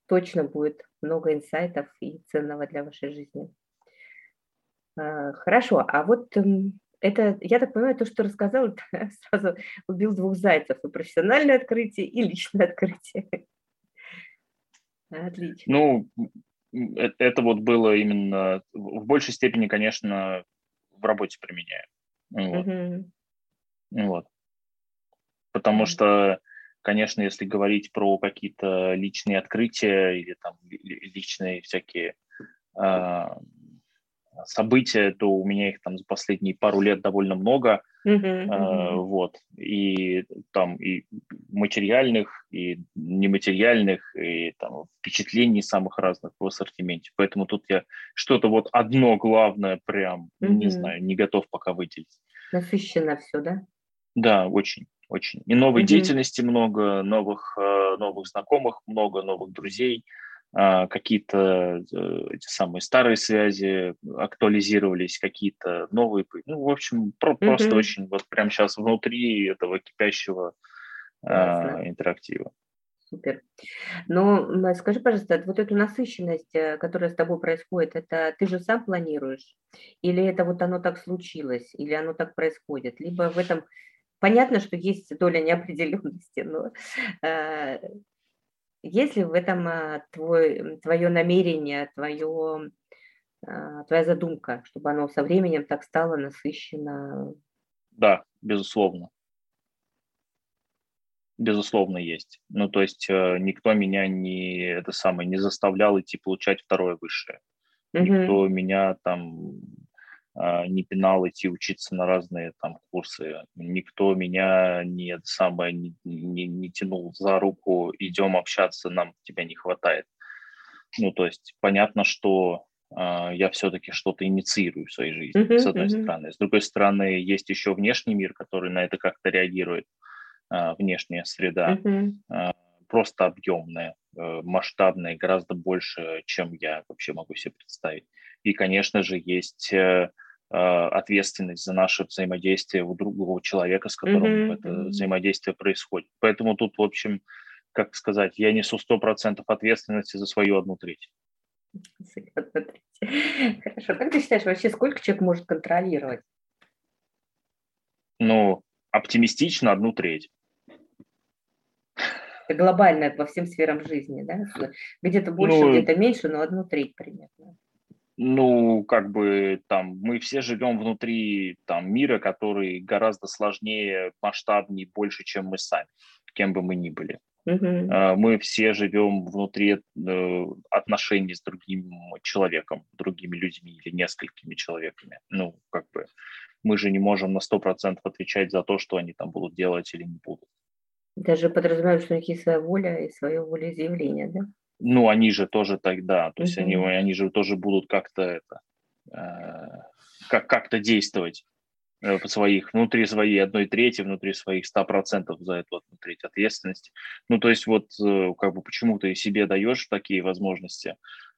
Точно будет много инсайтов и ценного для вашей жизни. Хорошо, а вот эм, это, я так понимаю, то, что рассказал, (laughs) сразу убил двух зайцев. И профессиональное открытие, и личное открытие. (laughs) Отлично. Ну, Э, это вот было именно в большей степени, конечно, в работе применяю. Вот. Mm-hmm. вот. Потому mm-hmm. что, конечно, если говорить про какие-то личные открытия или там личные всякие э, события, то у меня их там за последние пару лет довольно много. Uh-huh, uh-huh. Вот. И там и материальных, и нематериальных, и там впечатлений самых разных в ассортименте. Поэтому тут я что-то вот одно главное прям, uh-huh. не знаю, не готов пока выделить. Насыщенно все, да? Да, очень, очень. И новой uh-huh. деятельности много, новых, э, новых знакомых много, новых друзей. А, какие-то э, эти самые старые связи актуализировались, какие-то новые. Ну, в общем, про- mm-hmm. просто очень вот прямо сейчас внутри этого кипящего а, интерактива. Супер. Но скажи, пожалуйста, вот эту насыщенность, э, которая с тобой происходит, это ты же сам планируешь? Или это вот оно так случилось? Или оно так происходит? Либо в этом Понятно, что есть доля неопределенности, но э, есть ли в этом а, твой, твое намерение, твое, а, твоя задумка, чтобы оно со временем так стало насыщенно? Да, безусловно. Безусловно, есть. Ну, то есть э, никто меня не, это самое, не заставлял идти получать второе высшее. Угу. Никто меня там не пинал идти учиться на разные там курсы. Никто меня не, самое, не, не, не тянул за руку, идем общаться, нам тебя не хватает. Ну, то есть понятно, что э, я все-таки что-то инициирую в своей жизни, uh-huh, с одной uh-huh. стороны. С другой стороны, есть еще внешний мир, который на это как-то реагирует, э, внешняя среда, uh-huh. э, просто объемная, э, масштабная, гораздо больше, чем я вообще могу себе представить. И, конечно же, есть э, а, ответственность за наше взаимодействие у другого человека, с которым mm-hmm. это взаимодействие происходит. Поэтому тут, в общем, как сказать, я несу сто процентов ответственности за свою одну треть. (laughs) Хорошо. Как ты считаешь, вообще сколько человек может контролировать? Ну, оптимистично одну треть. Это глобально по всем сферам жизни, да? Где-то больше, ну, где-то меньше, но одну треть примерно. Ну, как бы там мы все живем внутри там мира, который гораздо сложнее, масштабнее, больше, чем мы сами, кем бы мы ни были. Uh-huh. Мы все живем внутри э, отношений с другим человеком, другими людьми или несколькими человеками. Ну, как бы мы же не можем на 100% отвечать за то, что они там будут делать или не будут. Даже подразумевают, что у них есть своя воля и свое волеизъявление, да? Ну, они же тоже тогда, то есть mm-hmm. они, они же тоже будут как-то это, э, как, как-то действовать э, по своих, внутри своей одной трети, внутри своих ста процентов за эту одну треть ответственности. Ну, то есть вот э, как бы почему ты себе даешь такие возможности,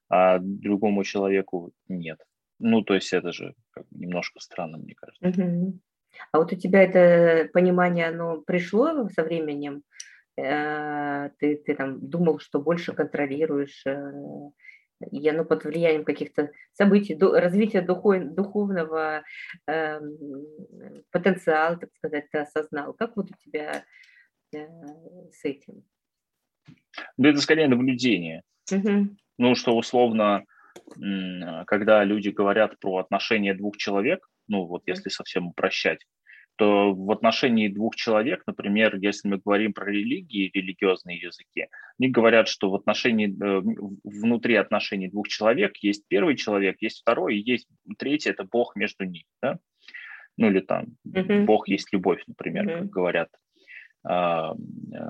а другому человеку нет. Ну, то есть это же немножко странно, мне кажется. Mm-hmm. А вот у тебя это понимание, оно пришло со временем? Э, ты, ты там думал, что больше контролируешь, э, и оно под влиянием каких-то событий, развития духов, духовного э, потенциала, так сказать, ты осознал. Как вот у тебя э, с этим? Да это скорее наблюдение. Угу. Ну, что условно, когда люди говорят про отношения двух человек, ну вот если совсем упрощать, то в отношении двух человек, например, если мы говорим про религии, религиозные языки, они говорят, что в отношении, э, внутри отношений двух человек есть первый человек, есть второй, есть третий, это Бог между ними, да? Ну или там mm-hmm. Бог есть любовь, например, mm-hmm. как говорят э,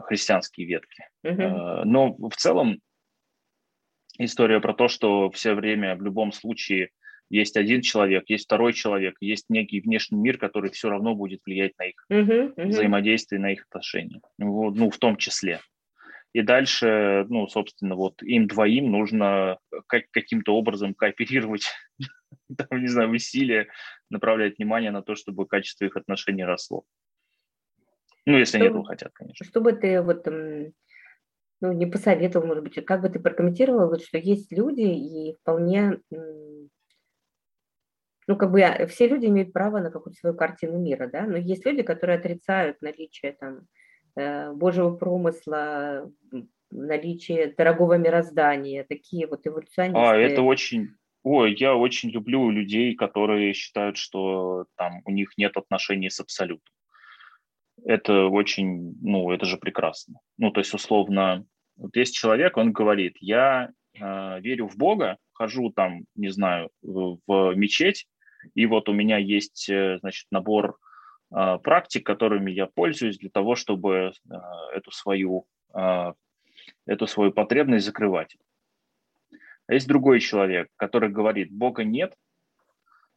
христианские ветки. Mm-hmm. Но в целом история про то, что все время в любом случае есть один человек, есть второй человек, есть некий внешний мир, который все равно будет влиять на их uh-huh, uh-huh. взаимодействие, на их отношения, вот, ну, в том числе. И дальше, ну, собственно, вот им двоим нужно как, каким-то образом кооперировать, (laughs) там, не знаю, усилия, направлять внимание на то, чтобы качество их отношений росло. Ну, если что, они этого хотят, конечно. Что бы ты вот ну, не посоветовал, может быть, как бы ты прокомментировал, вот, что есть люди и вполне ну, как бы все люди имеют право на какую-то свою картину мира, да, но есть люди, которые отрицают наличие там э, Божьего промысла, наличие дорогого мироздания, такие вот эволюционисты. А, это очень... Ой, я очень люблю людей, которые считают, что там у них нет отношений с абсолютом. Это очень, ну, это же прекрасно. Ну, то есть, условно, вот есть человек, он говорит, я э, верю в Бога, хожу там, не знаю, в мечеть, и вот у меня есть, э, значит, набор а, практик, которыми я пользуюсь для того, чтобы а, эту свою, а, эту свою потребность закрывать. Есть другой человек, который говорит, Бога нет,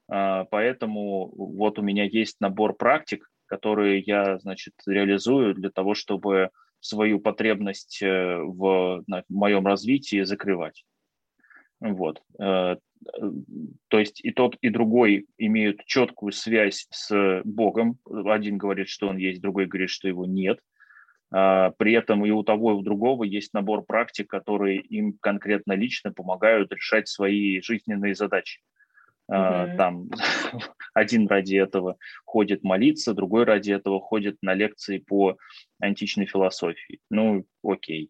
поэтому вот у меня есть набор практик, которые я, значит, реализую для того, чтобы свою потребность э, в, в моем развитии закрывать. Вот. То есть и тот, и другой имеют четкую связь с Богом. Один говорит, что он есть, другой говорит, что его нет. А, при этом и у того, и у другого есть набор практик, которые им конкретно лично помогают решать свои жизненные задачи. Mm-hmm. Там (laughs) один ради этого ходит молиться, другой ради этого ходит на лекции по античной философии. Ну, окей.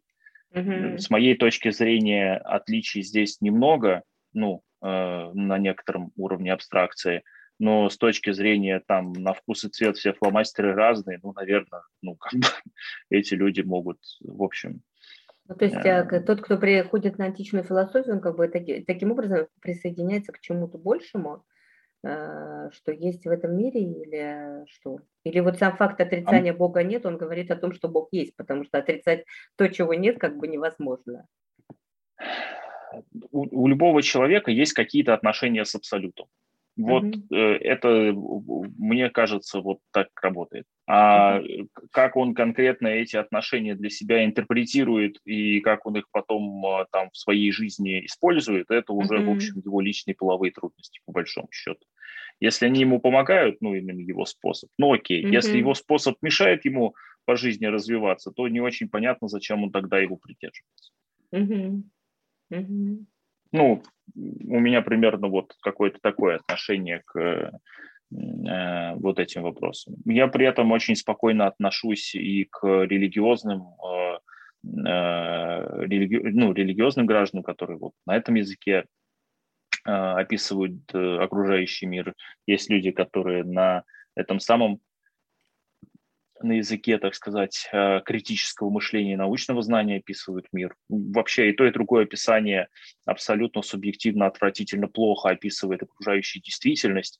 Mm-hmm. С моей точки зрения отличий здесь немного, ну, на некотором уровне абстракции, но с точки зрения там на вкус и цвет все фломастеры разные, ну, наверное, ну, как бы (laughs) эти люди могут, в общем... Ну, то есть э, тот, кто приходит на античную философию, он как бы таки, таким образом присоединяется к чему-то большему, э, что есть в этом мире или что? Или вот сам факт отрицания а... Бога нет, он говорит о том, что Бог есть, потому что отрицать то, чего нет, как бы невозможно у, у любого человека есть какие-то отношения с абсолютом. Вот mm-hmm. это, мне кажется, вот так работает. А mm-hmm. как он конкретно эти отношения для себя интерпретирует и как он их потом а, там в своей жизни использует, это уже, mm-hmm. в общем, его личные половые трудности, по большому счету. Если они ему помогают, ну, именно его способ, ну, окей. Mm-hmm. Если его способ мешает ему по жизни развиваться, то не очень понятно, зачем он тогда его придерживается. Mm-hmm. Ну, у меня примерно вот какое-то такое отношение к э, вот этим вопросам. Я при этом очень спокойно отношусь и к религиозным, э, э, религи, ну, религиозным гражданам, которые вот на этом языке э, описывают окружающий мир. Есть люди, которые на этом самом на языке, так сказать, э, критического мышления и научного знания описывают мир. Вообще и то, и другое описание абсолютно субъективно, отвратительно плохо описывает окружающую действительность.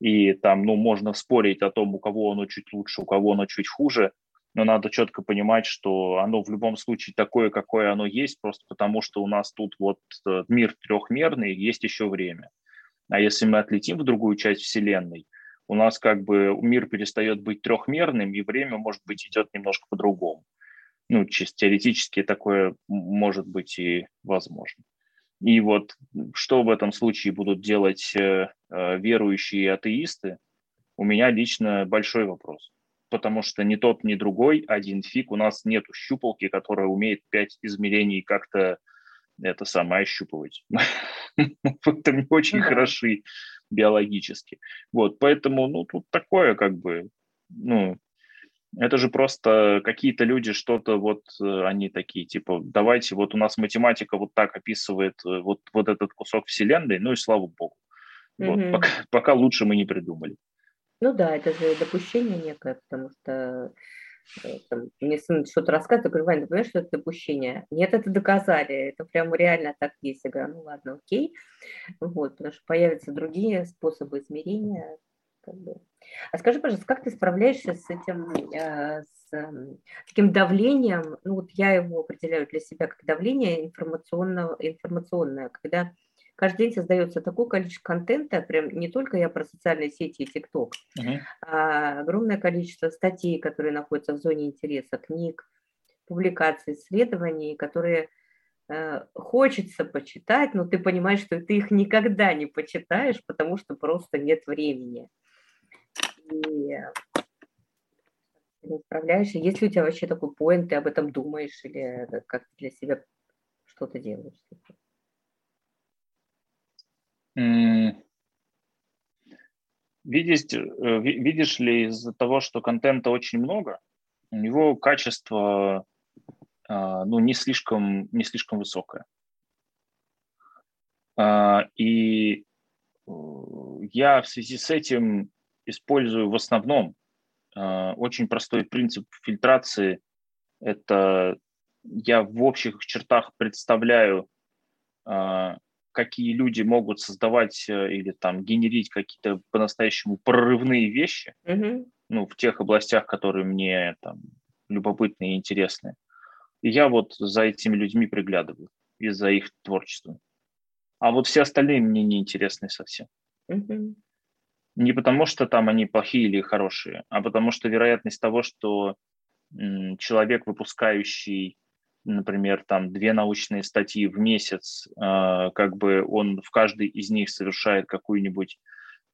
И там, ну, можно спорить о том, у кого оно чуть лучше, у кого оно чуть хуже, но надо четко понимать, что оно в любом случае такое, какое оно есть, просто потому что у нас тут вот э, мир трехмерный, есть еще время. А если мы отлетим в другую часть Вселенной – у нас как бы мир перестает быть трехмерным, и время, может быть, идет немножко по-другому. Ну, чисто теоретически такое может быть и возможно. И вот что в этом случае будут делать э, э, верующие атеисты, у меня лично большой вопрос. Потому что ни тот, ни другой, один фиг, у нас нет щупалки, которая умеет пять измерений как-то это самое ощупывать. (laughs) В этом не очень хороши биологически. Вот, поэтому, ну, тут такое как бы, ну, это же просто какие-то люди что-то вот, э, они такие, типа, давайте, вот у нас математика вот так описывает э, вот, вот этот кусок вселенной, ну и слава богу. Вот, mm-hmm. пока, пока лучше мы не придумали. Ну да, это же допущение некое, потому что там, мне сын что-то рассказывает, я говорю, Ваня, ты понимаешь, что это допущение? Нет, это доказали, это прям реально так есть. Я говорю, ну ладно, окей. Вот, потому что появятся другие способы измерения. Как бы. А скажи, пожалуйста, как ты справляешься с этим, э, с э, таким давлением, ну вот я его определяю для себя как давление информационного, информационное, когда каждый день создается такое количество контента, прям не только я про социальные сети и ТикТок, uh-huh. а огромное количество статей, которые находятся в зоне интереса, книг, публикаций, исследований, которые э, хочется почитать, но ты понимаешь, что ты их никогда не почитаешь, потому что просто нет времени. И ты справляешься. Есть ли у тебя вообще такой поинт, ты об этом думаешь или как для себя что-то делаешь? Видишь, э, видишь ли, из-за того, что контента очень много, у него качество а, ну, не, слишком, не слишком высокое. А, и э, я в связи с этим использую в основном а, очень простой принцип фильтрации. Это я в общих чертах представляю какие люди могут создавать э, или там генерить какие-то по-настоящему прорывные вещи, mm-hmm. ну, в тех областях, которые мне там любопытны и интересны. И я вот за этими людьми приглядываю и за их творчеством. А вот все остальные мне не интересны совсем. Mm-hmm. Не потому, что там они плохие или хорошие, а потому что вероятность того, что человек, выпускающий например, там две научные статьи в месяц, а, как бы он в каждой из них совершает какую-нибудь,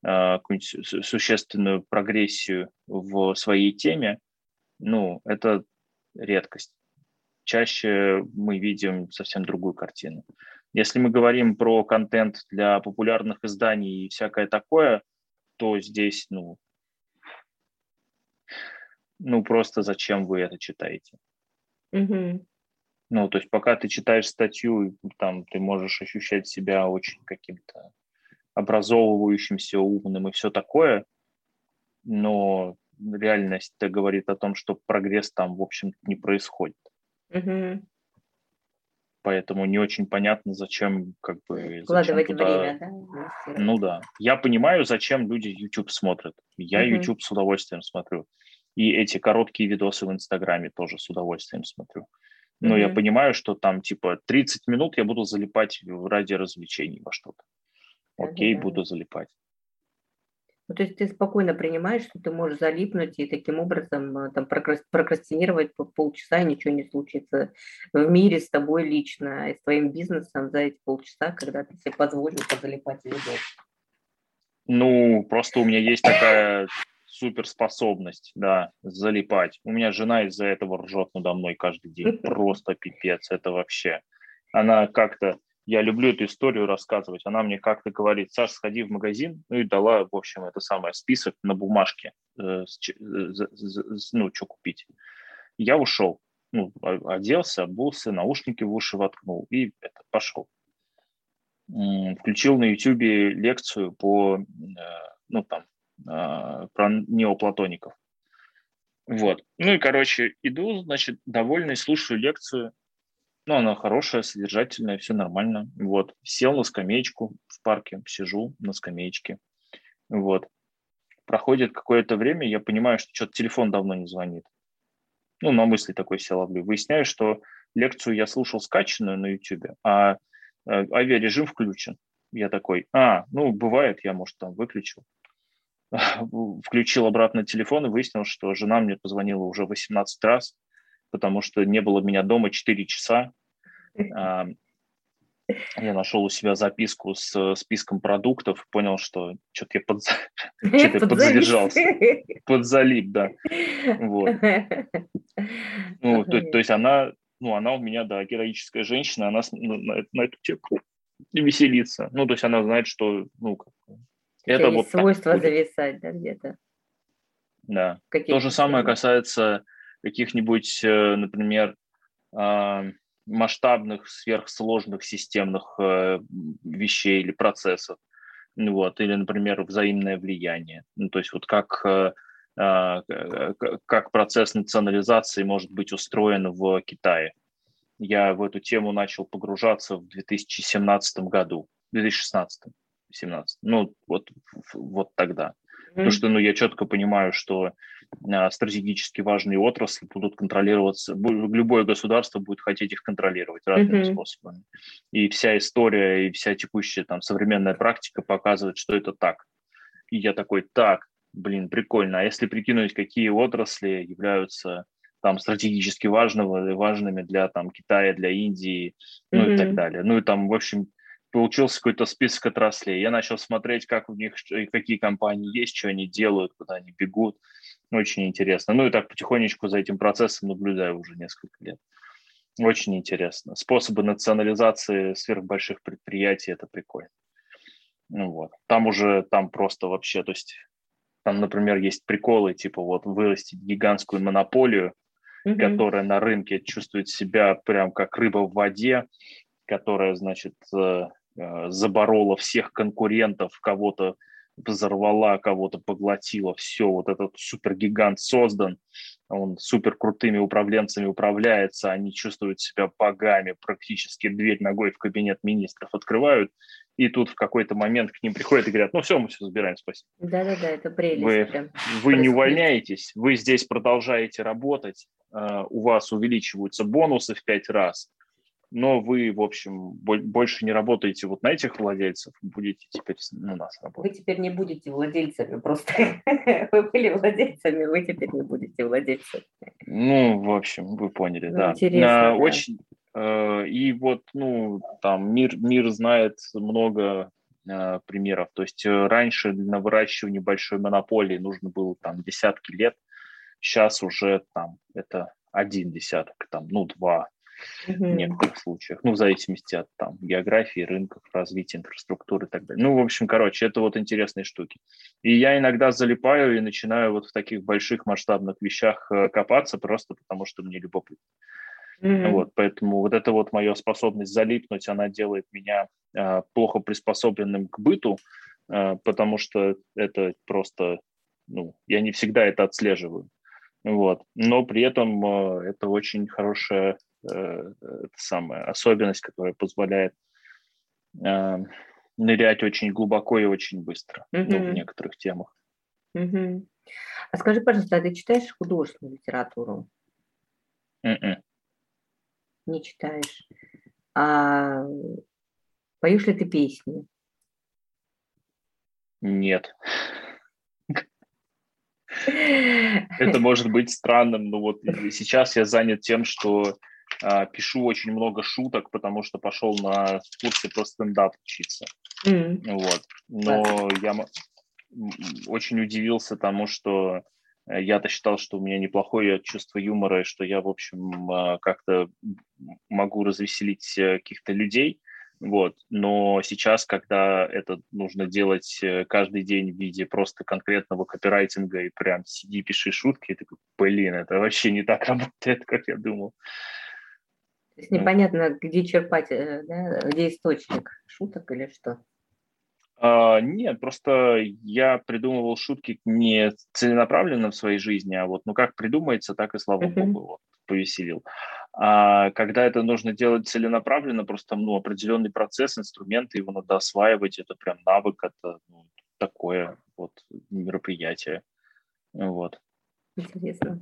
а, какую-нибудь существенную прогрессию в своей теме, ну, это редкость. Чаще мы видим совсем другую картину. Если мы говорим про контент для популярных изданий и всякое такое, то здесь, ну, ну просто зачем вы это читаете? Mm-hmm. Ну, то есть пока ты читаешь статью, там ты можешь ощущать себя очень каким-то образовывающимся, умным и все такое, но реальность говорит о том, что прогресс там, в общем не происходит. Угу. Поэтому не очень понятно, зачем как бы... Вкладывать зачем туда... время, да? Ну да. Я понимаю, зачем люди YouTube смотрят. Я угу. YouTube с удовольствием смотрю. И эти короткие видосы в Инстаграме тоже с удовольствием смотрю. Но mm-hmm. я понимаю, что там типа 30 минут я буду залипать ради развлечений во что-то. Окей, mm-hmm. буду залипать. Ну, то есть ты спокойно принимаешь, что ты можешь залипнуть и таким образом э, там, прокрастинировать по полчаса, и ничего не случится в мире с тобой лично и с твоим бизнесом за эти полчаса, когда ты себе позволишь залипать в видос. Ну, просто у меня есть такая суперспособность, да, залипать. У меня жена из-за этого ржет надо мной каждый день. Просто пипец, это вообще. Она как-то, я люблю эту историю рассказывать, она мне как-то говорит, Саш, сходи в магазин, ну и дала, в общем, это самое, список на бумажке, э, с, э, ну, что купить. Я ушел, ну, оделся, обулся, наушники в уши воткнул и это, пошел. Включил на YouTube лекцию по, э, ну, там, про неоплатоников. Вот. Ну и, короче, иду, значит, довольный, слушаю лекцию. Ну, она хорошая, содержательная, все нормально. Вот. Сел на скамеечку в парке, сижу на скамеечке. Вот. Проходит какое-то время, я понимаю, что что-то телефон давно не звонит. Ну, на мысли такой сел ловлю. Выясняю, что лекцию я слушал скачанную на YouTube, а э, авиарежим включен. Я такой, а, ну, бывает, я, может, там выключил. (laughs) включил обратно телефон и выяснил, что жена мне позвонила уже 18 раз, потому что не было меня дома 4 часа. Я нашел у себя записку с списком продуктов, понял, что что-то я, под... (laughs) что подзадержался, подзалип, да. Вот. Ну, то, то есть она, ну, она у меня, да, героическая женщина, она на, на эту тему веселится. Ну, то есть она знает, что, ну, это вот свойство зависать, да, где-то. Да. То же самое касается каких-нибудь, э, например, а, масштабных, сверхсложных системных э, вещей или процессов. вот, или, например, взаимное влияние. Ну, то есть вот как, э, э, как процесс национализации может быть устроен в Китае. Я в эту тему начал погружаться в 2017 году, 2016 17 ну вот, вот тогда. Mm-hmm. Потому что ну, я четко понимаю, что а, стратегически важные отрасли будут контролироваться, любое государство будет хотеть их контролировать разными mm-hmm. способами. И вся история, и вся текущая там современная практика показывает, что это так. И я такой, так, блин, прикольно. А если прикинуть, какие отрасли являются там стратегически важного, важными для там Китая, для Индии, ну mm-hmm. и так далее. Ну и там, в общем, получился какой-то список отраслей. Я начал смотреть, как у них, какие компании есть, что они делают, куда они бегут. Очень интересно. Ну и так потихонечку за этим процессом наблюдаю уже несколько лет. Очень интересно. Способы национализации сверхбольших предприятий – это прикольно. Ну вот. Там уже, там просто вообще, то есть там, например, есть приколы, типа вот вырастить гигантскую монополию, mm-hmm. которая на рынке чувствует себя прям как рыба в воде, которая, значит, э, заборола всех конкурентов, кого-то взорвала, кого-то поглотила, все, вот этот супергигант создан, он супер крутыми управленцами управляется, они чувствуют себя богами, практически дверь ногой в кабинет министров открывают, и тут в какой-то момент к ним приходят и говорят, ну все, мы все забираем, спасибо. Да-да-да, это прелесть. Вы, вы не увольняетесь, вы здесь продолжаете работать, э, у вас увеличиваются бонусы в пять раз, но вы, в общем, больше не работаете вот на этих владельцев, будете теперь на нас работать. Вы теперь не будете владельцами, просто (laughs) вы были владельцами, вы теперь не будете владельцами. Ну, в общем, вы поняли, ну, да. Интересно, а, Очень, э, и вот, ну, там мир, мир знает много э, примеров. То есть э, раньше на выращивание большой монополии нужно было там десятки лет, сейчас уже там это один десяток, там, ну, два, в некоторых случаях, ну, в зависимости от там географии, рынков, развития инфраструктуры и так далее. Ну, в общем, короче, это вот интересные штуки. И я иногда залипаю и начинаю вот в таких больших масштабных вещах э, копаться просто потому, что мне любопытно. Mm-hmm. Вот, поэтому вот эта вот моя способность залипнуть, она делает меня э, плохо приспособленным к быту, э, потому что это просто, ну, я не всегда это отслеживаю. Вот. Но при этом э, это очень хорошая самая особенность, которая позволяет э, нырять очень глубоко и очень быстро mm-hmm. ну, в некоторых темах. Mm-hmm. А скажи, пожалуйста, а ты читаешь художественную литературу? Mm-mm. М-м. Не читаешь. А поешь ли ты песни? Нет. Это может быть странным, но вот сейчас я занят тем, что пишу очень много шуток, потому что пошел на курсы по стендап учиться. Mm. Вот. Но я очень удивился тому, что э, я-то считал, что у меня неплохое чувство юмора, и что я, в общем, а, как-то могу развеселить э, каких-то людей. Вот. Но сейчас, когда это нужно делать э, каждый день в виде просто конкретного копирайтинга и прям сиди, пиши шутки, такой, блин, это вообще не так (laughs) работает, как я думал. То есть непонятно, где черпать, э, да, где источник шуток или что? А, нет, просто я придумывал шутки не целенаправленно в своей жизни, а вот ну как придумается, так и слава uh-huh. богу, вот, повеселил. А когда это нужно делать целенаправленно, просто ну, определенный процесс, инструменты, его надо осваивать, это прям навык, это ну, такое вот мероприятие. Вот. Интересно.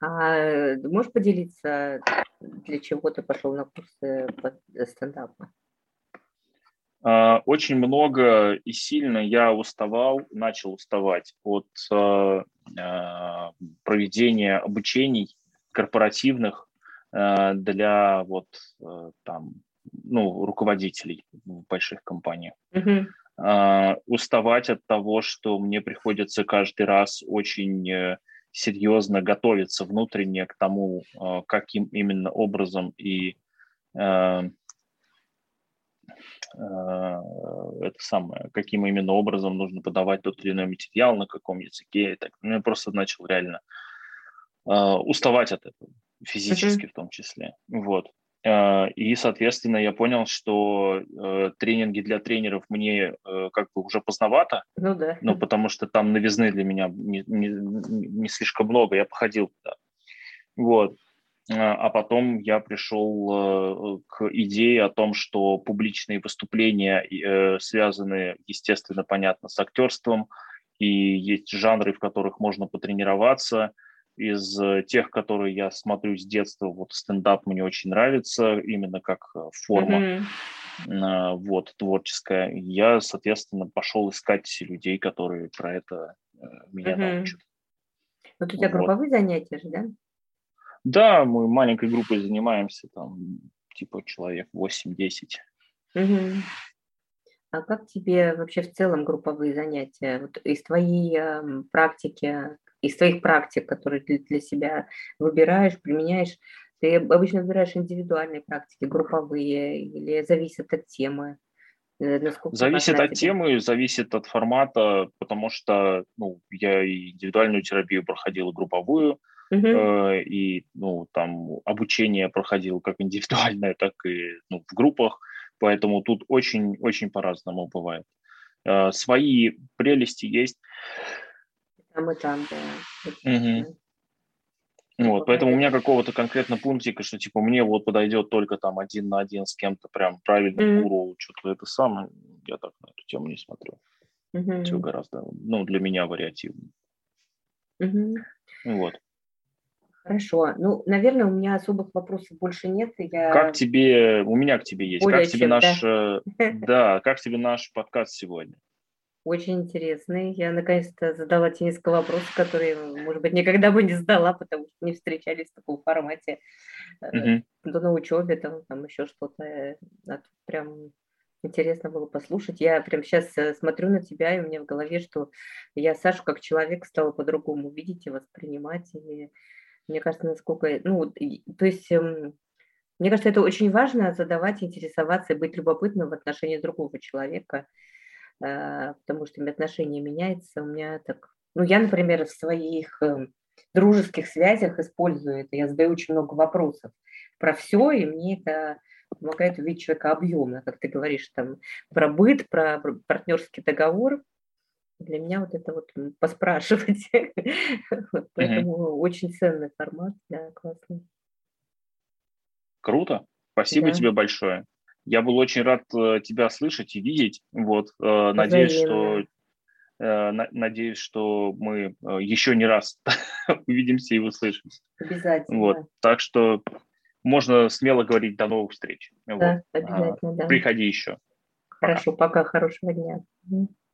А можешь поделиться, для чего ты пошел на курсы стендапа? А, очень много и сильно я уставал, начал уставать от а, а, проведения обучений корпоративных для вот там ну руководителей в больших компаниях. Uh-huh. Уставать от того, что мне приходится каждый раз очень э, серьезно готовиться внутренне к тому, э, каким именно образом и э, э, это самое, каким именно образом нужно подавать тот или иной материал, на каком языке. И так. Ну, я просто начал реально уставать от этого, физически mm-hmm. в том числе. Вот. Э, и, соответственно, я понял, что э, тренинги для тренеров мне э, как бы уже поздновато, ну, да. ну, потому что там новизны для меня не, не, не слишком много, я походил туда. Вот. А потом я пришел к идее о том, что публичные выступления связаны, естественно, понятно, с актерством, и есть жанры, в которых можно потренироваться – из э, тех, которые я смотрю с детства, вот стендап мне очень нравится, именно как э, форма mm-hmm. вот, творческая. Я, соответственно, пошел искать людей, которые про это меня mm-hmm. научат. Вот у тебя вот. групповые занятия же, да? Да, мы маленькой группой занимаемся, там, типа человек 8-10. Угу. А как тебе вообще в целом групповые занятия? Вот из твоей э, практики из твоих практик, которые ты для себя выбираешь, применяешь, ты обычно выбираешь индивидуальные практики, групповые или зависит от темы? Э, насколько зависит от темы, зависит от формата, потому что ну, я и индивидуальную терапию проходил, и групповую, uh-huh. э, и ну, там обучение проходил как индивидуальное, так и ну, в группах, поэтому тут очень-очень по-разному бывает. Э, свои прелести есть там и там, да. Угу. Вот, поэтому у меня какого-то конкретно пунктика, что типа мне вот подойдет только там один на один с кем-то прям правильный mm-hmm. гуру, что-то это самое, я так на эту тему не смотрю. Mm-hmm. Все гораздо, ну, для меня вариативно. Mm-hmm. Вот. Хорошо. Ну, наверное, у меня особых вопросов больше нет. Я... Как тебе, у меня к тебе есть, Более как тебе чем, наш, да? Э, (laughs) да, как тебе наш подкаст сегодня? Очень интересный. Я наконец-то задала те несколько вопросов, которые, может быть, никогда бы не задала, потому что не встречались в таком формате. Mm-hmm. То на учебе, там, там еще что-то. Прям интересно было послушать. Я прям сейчас э, смотрю на тебя, и у меня в голове, что я Сашу как человек стала по-другому видеть и воспринимать. И мне кажется, насколько... Ну, то есть... Эм, мне кажется, это очень важно задавать, интересоваться и быть любопытным в отношении другого человека. А, потому что отношения меняются. У меня так, ну я, например, в своих эм, дружеских связях использую это. Я задаю очень много вопросов про все, и мне это помогает увидеть человека объемно, как ты говоришь, там, про быт, про партнерский договор. Для меня вот это вот поспрашивать. (laughs) Поэтому очень ценный формат, да, классный. Круто. Спасибо тебе большое. Я был очень рад э, тебя слышать и видеть. Вот, э, надеюсь, что э, надеюсь, что мы еще не раз (laughs) увидимся и услышимся. Обязательно. Вот, так что можно смело говорить до новых встреч. Да, вот. обязательно, да. Приходи еще. Хорошо, пока, пока хорошего дня.